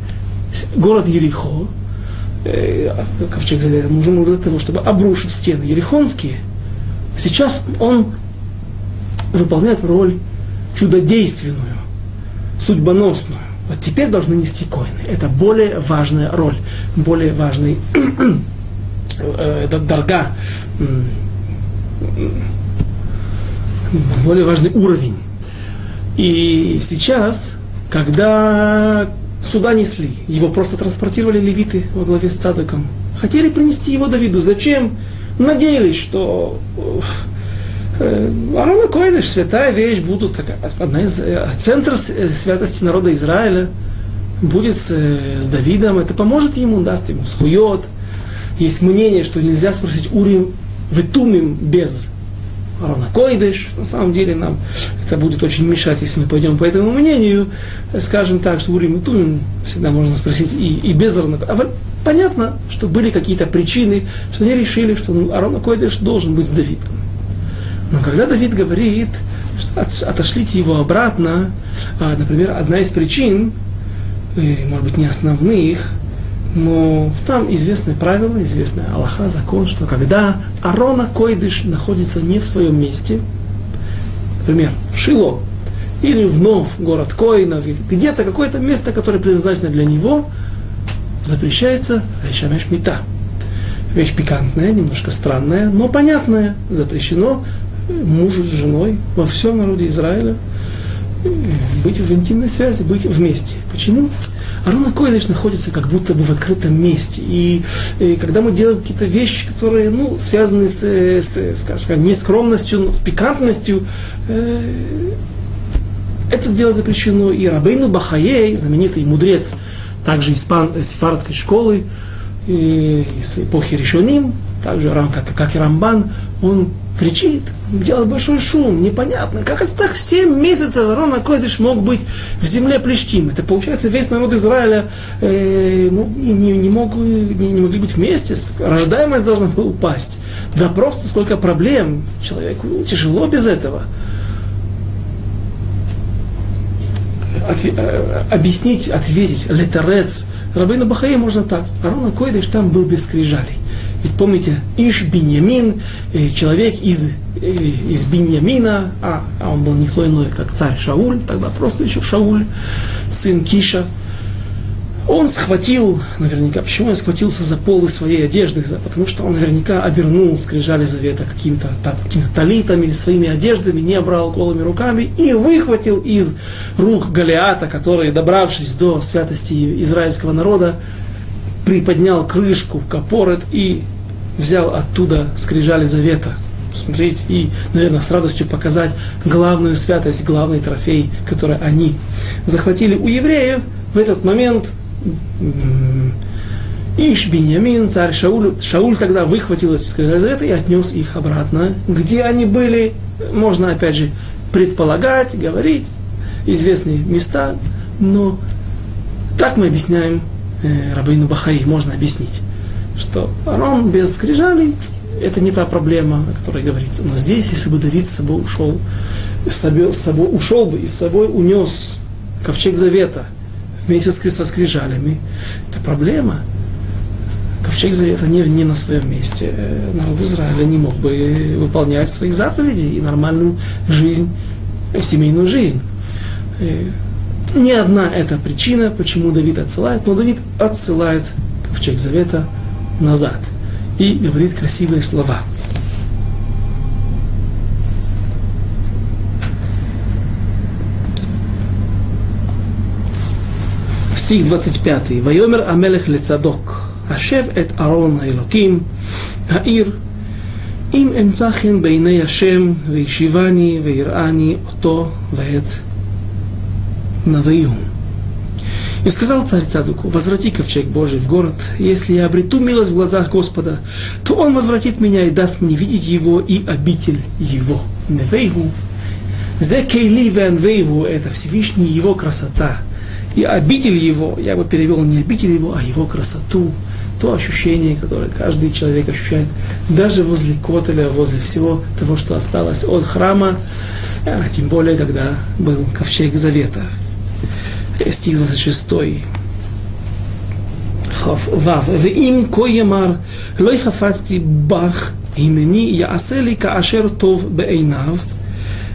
город Ерихо, э, ковчег завета нужен для того, чтобы обрушить стены ерихонские. Сейчас он выполняет роль чудодейственную, судьбоносную. Вот теперь должны нести коины. Это более важная роль, более важный э, это дорога, более важный уровень. И сейчас, когда сюда несли, его просто транспортировали левиты во главе с Цадоком, хотели принести его Давиду. Зачем? Надеялись, что э, Арона Койдыш, святая вещь, будут одна из э, центров э, святости народа Израиля, будет с, с Давидом, это поможет ему, даст ему схует. Есть мнение, что нельзя спросить Урим Ветумим без Арона Койдыш. На самом деле нам это будет очень мешать, если мы пойдем по этому мнению. Скажем так, что Урим и всегда можно спросить и, и без Арона а Понятно, что были какие-то причины, что они решили, что ну, Арона Койдыш должен быть с Давидом. Но когда Давид говорит, что отошлите его обратно, а, например, одна из причин, э, может быть, не основных, но там известное правило, известная Аллаха, закон, что когда Арона Койдыш находится не в своем месте, например, в Шило, или в Нов, город Коинов, или где-то какое-то место, которое предназначено для него, запрещается Решамеш Мита. Вещь пикантная, немножко странная, но понятная. Запрещено мужу с женой во всем народе Израиля быть в интимной связи, быть вместе. Почему? Арона Койдыш находится как будто бы в открытом месте. И, и когда мы делаем какие-то вещи, которые ну, связаны с, с, скажем, не скромностью, но с пикантностью, э, это дело запрещено. И Рабейну Бахаей, знаменитый мудрец, также из пан, сефардской школы, и, из эпохи Решоним, также как, как и Рамбан, он кричит, делает большой шум, непонятно. Как это так? Семь месяцев Арона Койдыш мог быть в земле Плештим. Это получается весь народ Израиля э, ну, не, не, мог, не, не могли быть вместе. Рождаемость должна была упасть. Да просто сколько проблем. Человеку тяжело без этого. Отве, э, объяснить, ответить, летерец. Рабейна Бахаи можно так. Арона Койдыш там был без скрижалей. Ведь помните, Иш Биньямин, э, человек из, э, из Биньямина, а, а он был никто иной, как царь Шауль, тогда просто еще Шауль, сын Киша, он схватил, наверняка, почему он схватился за полы своей одежды, потому что он наверняка обернул скрижали завета каким-то каким талитом или своими одеждами, не брал голыми руками и выхватил из рук Голиата, который, добравшись до святости израильского народа, приподнял крышку, капорет и взял оттуда скрижали завета. Смотреть и, наверное, с радостью показать главную святость, главный трофей, который они захватили у евреев. В этот момент Иш Беньямин, царь Шауль, Шауль тогда выхватил эти скрижали завета и отнес их обратно. Где они были, можно опять же предполагать, говорить, известные места, но так мы объясняем Рабейну Бахаи, можно объяснить что Арон без скрижалей это не та проблема, о которой говорится. Но здесь, если бы Давид с собой ушел, с собой, с ушел бы и с собой унес ковчег завета вместе со скрижалями, это проблема. Ковчег завета не, не на своем месте. Народ Израиля не мог бы выполнять свои заповеди и нормальную жизнь, семейную жизнь. Не одна эта причина, почему Давид отсылает, но Давид отсылает ковчег завета назад и говорит красивые слова. стих 25. ויאמר המלך לצדוק, השב את ארון האלוקים, העיר, אם אמצא חן בעיני השם, וישיבני ויראני אותו ואת Навыю. И сказал царь Цадуку, возврати ковчег Божий в город, если я обрету милость в глазах Господа, то он возвратит меня и даст мне видеть его и обитель его. Невейгу. Зекейли венвейгу – это Всевышний его красота. И обитель его, я бы перевел не обитель его, а его красоту. То ощущение, которое каждый человек ощущает, даже возле Котеля, возле всего того, что осталось от храма, а тем более, когда был ковчег Завета стих 26. вав. Вим коемар лой хафацти бах имени яасели каашер тов бейнав.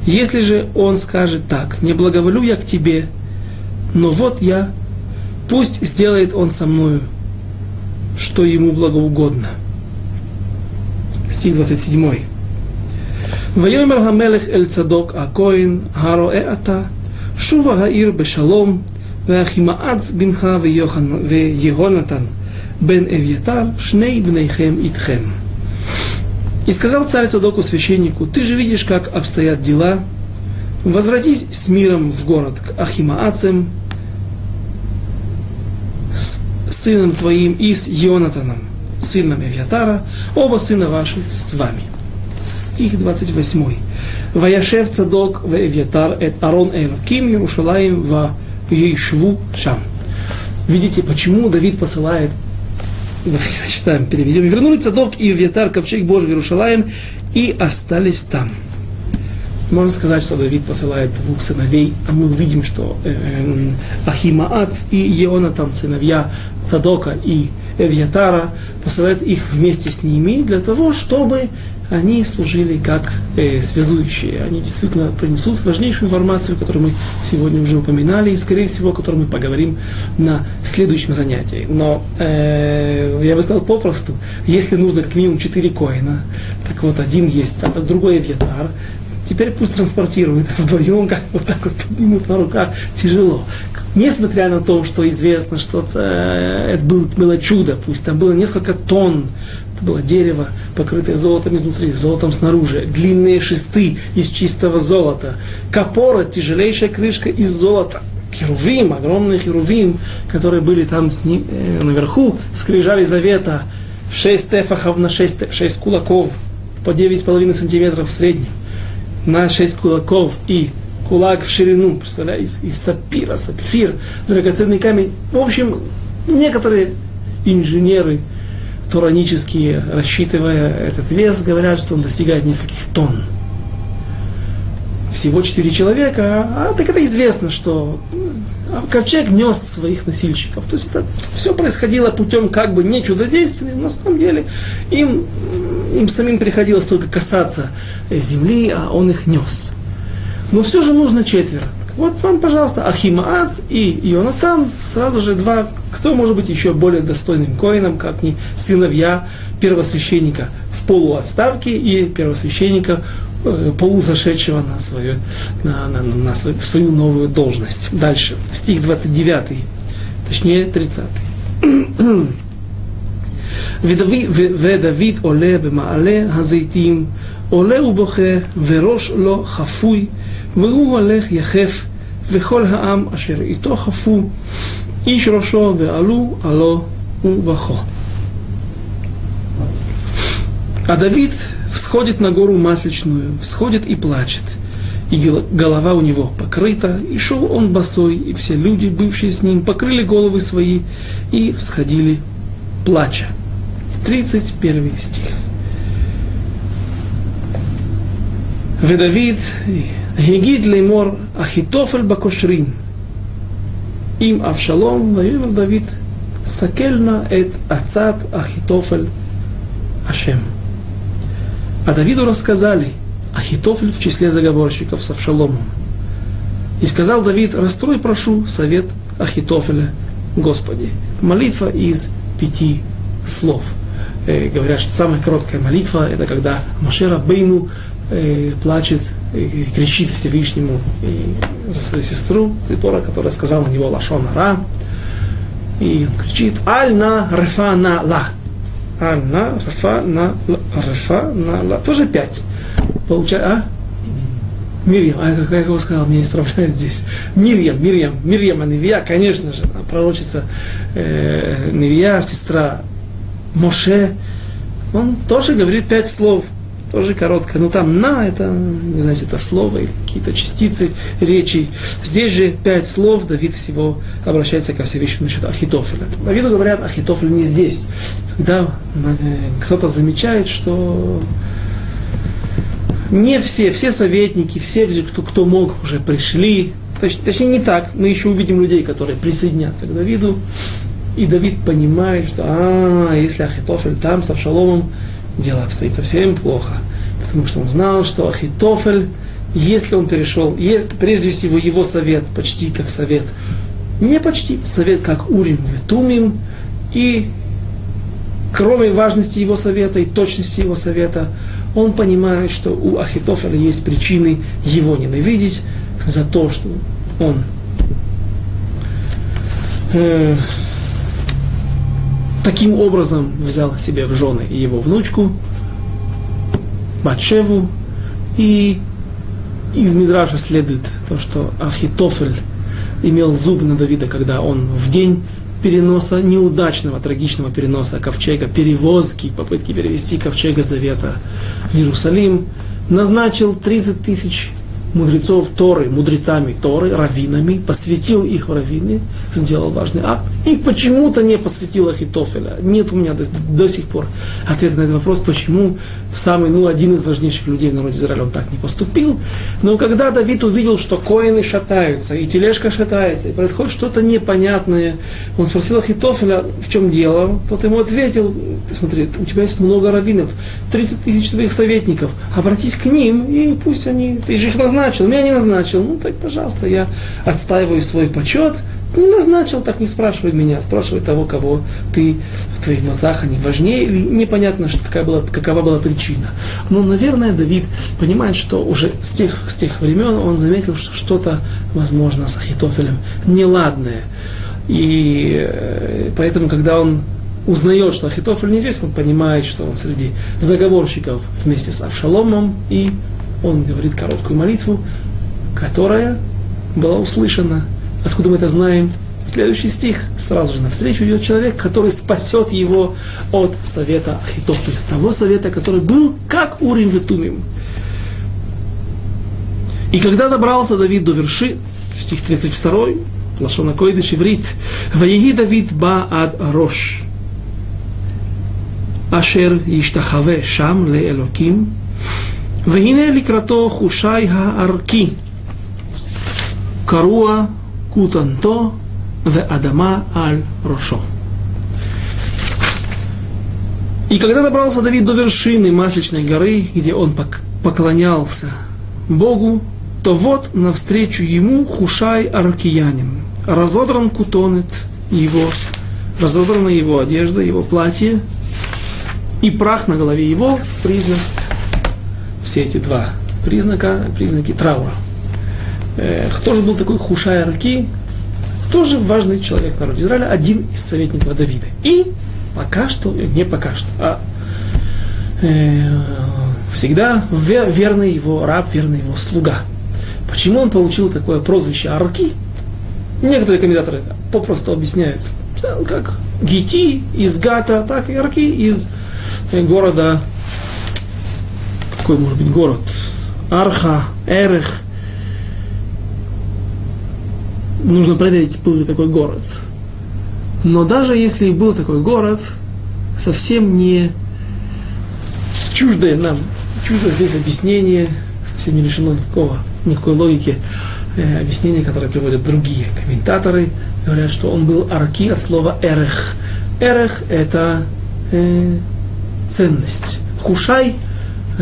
Если же он скажет так, не благоволю я к тебе, но вот я, пусть сделает он со мною, что ему благоугодно. Стих 27. ויאמר המלך אל צדוק הכהן, הרואה אתה, Шува Гаир Бешалом, Вахимаац Бинха Вегонатан, Бен Эвьятар, Шней Бнейхем Итхем. И сказал царь Цадоку священнику, ты же видишь, как обстоят дела, возвратись с миром в город к Ахимаацем, с сыном твоим и с Йонатаном, сыном Эвьятара, оба сына ваши с вами стих 28. Ваяшев цадок в Эвьятар эт Арон Элаким Ярушалаем в Ейшву Шам. Видите, почему Давид посылает Давайте читаем, переведем. Вернули Цадок и Вьятар, ковчег Божий в Иерушалаем, и остались там. Можно сказать, что Давид посылает двух сыновей, а мы увидим, что э, э, Ахимаац и Еонатан, сыновья Цадока и Эвьятара, посылает их вместе с ними для того, чтобы они служили как э, связующие. Они действительно принесут важнейшую информацию, которую мы сегодня уже упоминали, и, скорее всего, о которой мы поговорим на следующем занятии. Но э, я бы сказал попросту, если нужно как минимум четыре коина, так вот один есть, а другой Эвьятар, теперь пусть транспортируют вдвоем, как вот так вот поднимут на руках, тяжело. Несмотря на то, что известно, что это было чудо, пусть там было несколько тонн было дерево, покрытое золотом изнутри, золотом снаружи, длинные шесты из чистого золота, капора, тяжелейшая крышка из золота, херувим, огромный херувим, которые были там с ним, э, наверху, скрижали завета, шесть тефахов на шесть, шесть кулаков, по девять с половиной сантиметров в среднем, на шесть кулаков. И кулак в ширину, представляете, из сапира, сапфир, драгоценный камень. В общем, некоторые инженеры, туранические, рассчитывая этот вес, говорят, что он достигает нескольких тонн. Всего четыре человека, а, так это известно, что а ковчег нес своих носильщиков. То есть это все происходило путем как бы не чудодейственным, на самом деле им, им самим приходилось только касаться земли, а он их нес. Но все же нужно четверо. Вот вам, пожалуйста, Ахимаац и Йонатан, сразу же два, кто может быть еще более достойным коином, как не сыновья первосвященника в полуотставке и первосвященника э, полузашедшего на свою, на, на, на свою, в свою новую должность. Дальше, стих 29, точнее 30. ודוד עולה במעלה הזיתים, עולה ובוכה, וראש לו חפוי, והוא הולך יחף וכל העם אשר איתו חפו, איש ראשו ועלו עלו ובכו. А Давид всходит на гору Масличную, всходит и плачет. И голова у него покрыта, и шел он босой, и все люди, бывшие с ним, покрыли головы свои и всходили плача. 31 стих. ודוד הגיד לאמור, אחיתופל בקושרים, עם אבשלום, ויאמר דוד, סכל נא את עצת Ахитофель Ашем. А Давиду рассказали, Ахитофель в числе заговорщиков с Авшаломом. И сказал Давид, расстрой, прошу, совет Ахитофеля, Господи. Молитва из пяти слов. Э, говорят, что самая короткая молитва, это когда Машера Бейну э, плачет и кричит Всевышнему и за свою сестру Ципора, которая сказала на него Лашон Ра. И он кричит Аль-на рефа на ла. Аль-на рефа на рефа на ла. Тоже пять. Получается, а? Мирьям, а как, я его сказал, меня исправляют здесь. Мирьям, Мирьям, Мирьям, а Невия, конечно же, пророчица э, Невия, сестра Моше, он тоже говорит пять слов – тоже короткое. Но там на это, не знаю, это слово или какие-то частицы речи. Здесь же пять слов, Давид всего обращается ко Всевышнему насчет Ахитофеля. Давиду говорят, Ахитофель не здесь. Когда э, кто-то замечает, что не все, все советники, все, кто, кто мог, уже пришли. Точ, точнее, не так. Мы еще увидим людей, которые присоединятся к Давиду. И Давид понимает, что а, если Ахитофель там с Авшаломом, дело обстоит совсем плохо. Потому что он знал, что Ахитофель, если он перешел, есть, прежде всего его совет, почти как совет, не почти, совет как Урим Ветумим, и кроме важности его совета и точности его совета, он понимает, что у Ахитофеля есть причины его ненавидеть за то, что он э, таким образом взял себе в жены его внучку, Батшеву, и из Мидраша следует то, что Ахитофель имел зуб на Давида, когда он в день переноса, неудачного, трагичного переноса ковчега, перевозки, попытки перевести ковчега Завета в Иерусалим, назначил 30 тысяч мудрецов Торы, мудрецами Торы, раввинами, посвятил их в раввины, сделал важный акт, и почему-то не посвятил Ахитофеля. Нет у меня до, до сих пор ответа на этот вопрос, почему самый, ну, один из важнейших людей в народе Израиля, он так не поступил. Но когда Давид увидел, что коины шатаются, и тележка шатается, и происходит что-то непонятное, он спросил Ахитофеля, в чем дело, тот ему ответил, смотри, у тебя есть много раввинов, 30 тысяч твоих советников, обратись к ним, и пусть они, ты же их назначил, назначил, меня не назначил, ну так, пожалуйста, я отстаиваю свой почет, не назначил, так не спрашивай меня, спрашивай того, кого ты в твоих глазах, они важнее, или непонятно, что какая была, какова была причина. Но, наверное, Давид понимает, что уже с тех, с тех времен он заметил, что что-то, возможно, с Ахитофелем неладное. И э, поэтому, когда он узнает, что Ахитофель не здесь, он понимает, что он среди заговорщиков вместе с Авшаломом и он говорит короткую молитву, которая была услышана. Откуда мы это знаем? Следующий стих. Сразу же навстречу идет человек, который спасет его от совета Ахитофеля. Того совета, который был как Урим Ветумим. И когда добрался Давид до верши, стих 32, Лашона Койдыш иврит, «Ваеги Давид ба ад рош, ашер иштахаве шам ле элоким, והנה לקראתו חושי הערכי, קרוע כותנתו ואדמה על ראשו. И когда добрался Давид до вершины Масличной горы, где он поклонялся Богу, то вот навстречу ему Хушай Аркиянин. Разодран кутонет его, разодрана его одежда, его платье, и прах на голове его в признак все эти два признака, признаки траура. Э, кто же был такой Хушай Раки? Тоже важный человек в народе Израиля, один из советников Давида. И пока что, не пока что, а э, всегда верный его раб, верный его слуга. Почему он получил такое прозвище Арки? Некоторые комментаторы попросту объясняют, как Гити из Гата, так и Арки из города какой может быть город? Арха, Эрех. Нужно проверить, был ли такой город. Но даже если и был такой город, совсем не чуждое нам, чуждо здесь объяснение, совсем не лишено никакого, никакой логики, э, объяснения, которые приводят другие комментаторы, говорят, что он был арки от слова эрех. Эрех – это э, ценность. Хушай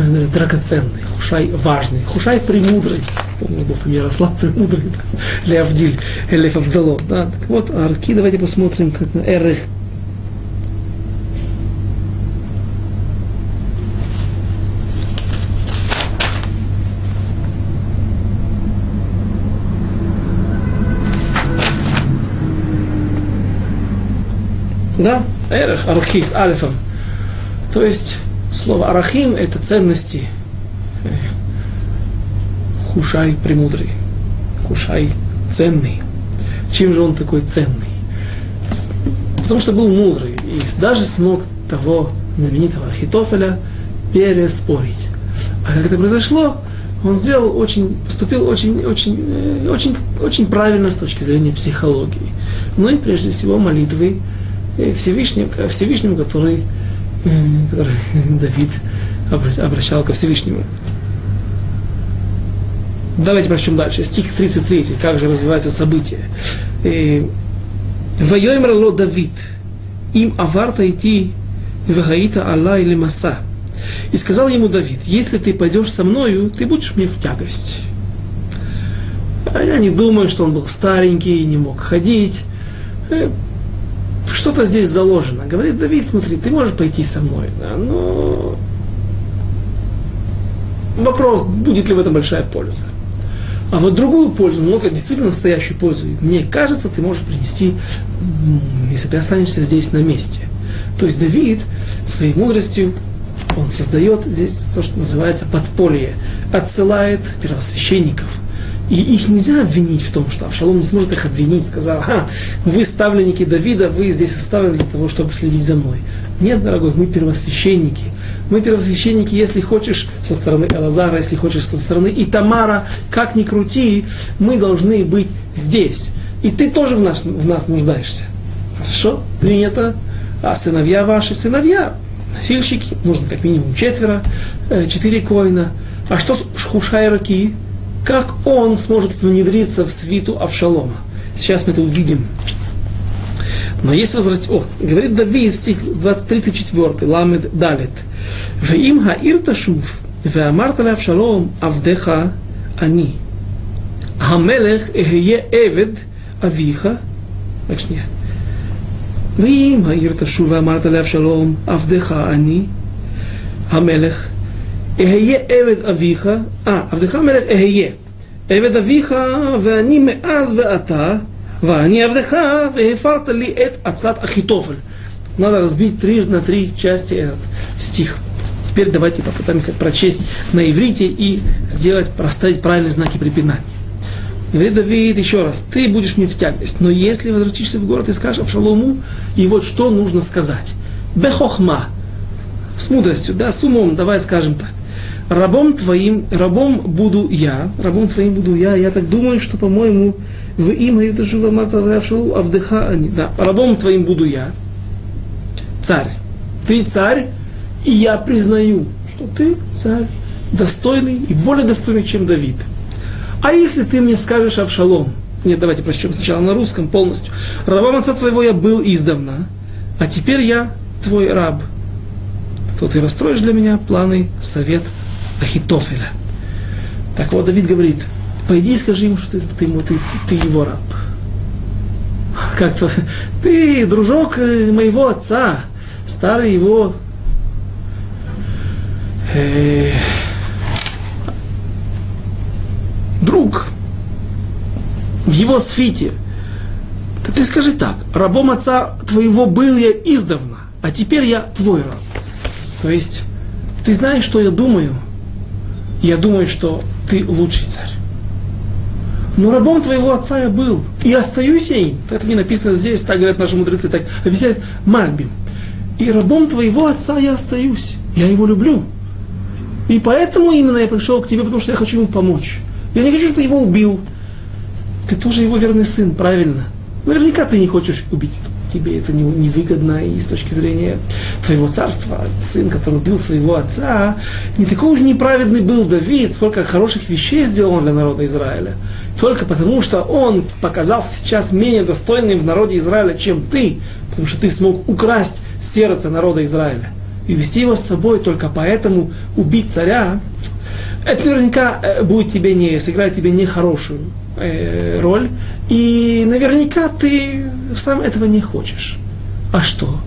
драгоценный, Хушай важный, Хушай премудрый. Помню, был там Ярослав премудрый, да? Леавдиль, Элеф Авдало. Да? Так вот, арки, давайте посмотрим, как на Эрех. Да, Эрех, Архи с Алифом. То есть Слово арахим – это ценности. Хушай премудрый. Хушай ценный. Чем же он такой ценный? Потому что был мудрый и даже смог того знаменитого Хитофеля переспорить. А как это произошло, он сделал очень, поступил очень, очень, э, очень, очень правильно с точки зрения психологии. Ну и прежде всего молитвы Всевышнему, Всевышнему который который Давид обращал ко Всевышнему. Давайте прочтем дальше. Стих 33. Как же развиваются события. И Вайомер ло Давид, им аварта идти вагаита Аллах или Маса. И сказал ему Давид, если ты пойдешь со мною, ты будешь мне в тягость. А я не думаю, что он был старенький, не мог ходить. Что-то здесь заложено. Говорит Давид, смотри, ты можешь пойти со мной, да, но вопрос, будет ли в этом большая польза. А вот другую пользу, много действительно настоящую пользу, мне кажется, ты можешь принести, если ты останешься здесь на месте. То есть Давид своей мудростью он создает здесь то, что называется подполье, отсылает первосвященников – и их нельзя обвинить в том, что Авшалом не сможет их обвинить, сказал, а, вы ставленники Давида, вы здесь оставлены для того, чтобы следить за мной. Нет, дорогой, мы первосвященники. Мы первосвященники, если хочешь, со стороны Элазара, если хочешь, со стороны Итамара, как ни крути, мы должны быть здесь. И ты тоже в нас, в нас нуждаешься. Хорошо? Принято. А сыновья ваши, сыновья, носильщики, нужно как минимум четверо, э, четыре коина. А что с Хушайраки? как он сможет внедриться в свиту Авшалома. Сейчас мы это увидим. Но если возвратить... О, говорит Давид, стих 34, ламед далет. ואם העיר תשוב, ואמרת לאבשלום, עבדך אני. המלך אהיה עבד אביך, רק שנייה. ואם העיר תשוב ואמרת לאבשלום, עבדך אני, המלך אהיה עבד אביך, אה, עבדך המלך אהיה. עבד אביך ואני מאז ועתה, ואני עבדך, והפרת לי את עצת אחיתופל. Надо разбить три, на три части этот стих. Теперь давайте попытаемся прочесть на иврите и сделать, проставить правильные знаки препинания. Говорит Давид еще раз, ты будешь мне в тягость, но если возвратишься в город и скажешь Авшалому, и вот что нужно сказать. Бехохма, с мудростью, да, с умом, давай скажем так рабом твоим, рабом буду я, рабом твоим буду я, я так думаю, что, по-моему, в имя это жива Матавшалу, а вдыха они. Да, рабом твоим буду я, царь. Ты царь, и я признаю, что ты царь достойный и более достойный, чем Давид. А если ты мне скажешь Авшалом, нет, давайте прочтем сначала на русском полностью. Рабом отца твоего я был издавна, а теперь я твой раб. То ты расстроишь для меня планы, совет Ахитофеля. Так вот, Давид говорит, пойди и скажи ему, что ты, ты, ты, ты, его раб. Как-то ты дружок э, моего отца, старый его э, друг в его свите. Так ты скажи так, рабом отца твоего был я издавна, а теперь я твой раб. То есть, ты знаешь, что я думаю – я думаю, что ты лучший царь. Но рабом твоего отца я был, и остаюсь я им. Это не написано здесь, так говорят наши мудрецы, так объясняет Мальбим. И рабом твоего отца я остаюсь. Я его люблю. И поэтому именно я пришел к тебе, потому что я хочу ему помочь. Я не хочу, чтобы ты его убил. Ты тоже его верный сын, правильно. Наверняка ты не хочешь убить тебе это невыгодно, и с точки зрения твоего царства, сын, который убил своего отца, не такой уж неправедный был Давид, сколько хороших вещей сделал он для народа Израиля. Только потому, что он показался сейчас менее достойным в народе Израиля, чем ты, потому что ты смог украсть сердце народа Израиля и вести его с собой, только поэтому убить царя, это наверняка э, будет тебе не, сыграет тебе нехорошую э, роль, и наверняка ты сам этого не хочешь. А что?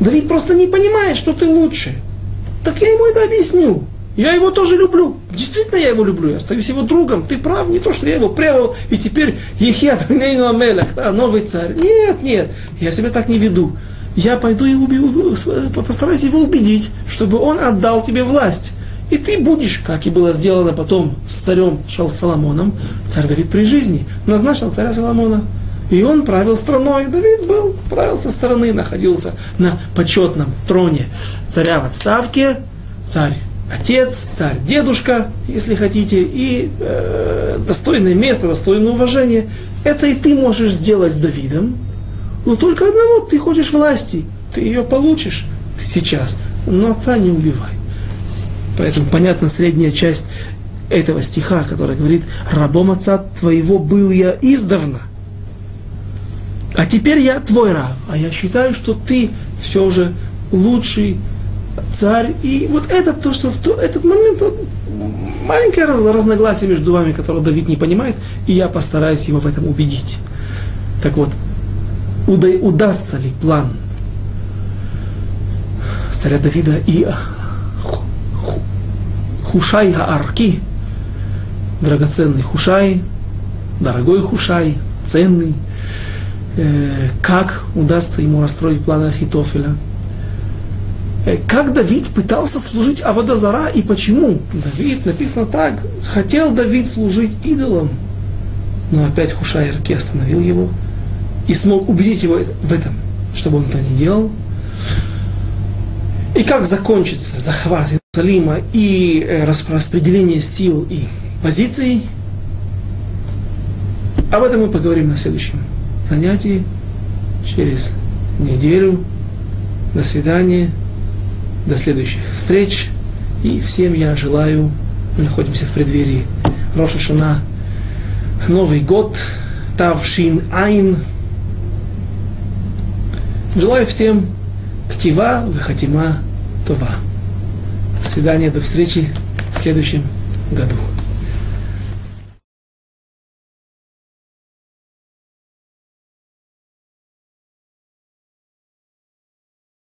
Давид просто не понимает, что ты лучше. Так я ему это объясню. Я его тоже люблю. Действительно, я его люблю. Я остаюсь его другом. Ты прав, не то, что я его предал, и теперь Ехиат Нейну Амелах, да, новый царь. Нет, нет, я себя так не веду. Я пойду и убью, постараюсь его убедить, чтобы он отдал тебе власть. И ты будешь, как и было сделано потом с царем Соломоном, царь Давид при жизни, назначил царя Соломона. И он правил страной. Давид был, правил со стороны, находился на почетном троне царя в отставке, царь отец, царь дедушка, если хотите, и э, достойное место, достойное уважение. Это и ты можешь сделать с Давидом. Но только одного, ты хочешь власти, ты ее получишь сейчас, но отца не убивай. Поэтому понятна средняя часть этого стиха, который говорит, рабом отца твоего был я издавна. А теперь я твой раб, а я считаю, что ты все же лучший царь. И вот это то, что в то, этот момент, маленькое раз, разногласие между вами, которое Давид не понимает, и я постараюсь его в этом убедить. Так вот, уда, удастся ли план царя Давида и Хушай Аарки, драгоценный Хушай, дорогой Хушай, ценный, э, как удастся ему расстроить планы Ахитофеля. Э, как Давид пытался служить Аводозара и почему? Давид, написано так, хотел Давид служить идолам, но опять Хушай Арки остановил его и смог убедить его в этом, чтобы он это не делал. И как закончится захват Иерусалима и э, распределение сил и позиций, об этом мы поговорим на следующем занятии, через неделю. До свидания, до следующих встреч. И всем я желаю, мы находимся в преддверии Роша Шана, Новый год, Тавшин Айн. Желаю всем ктива, выхатима, това. Свидания, до встречи в следующем году.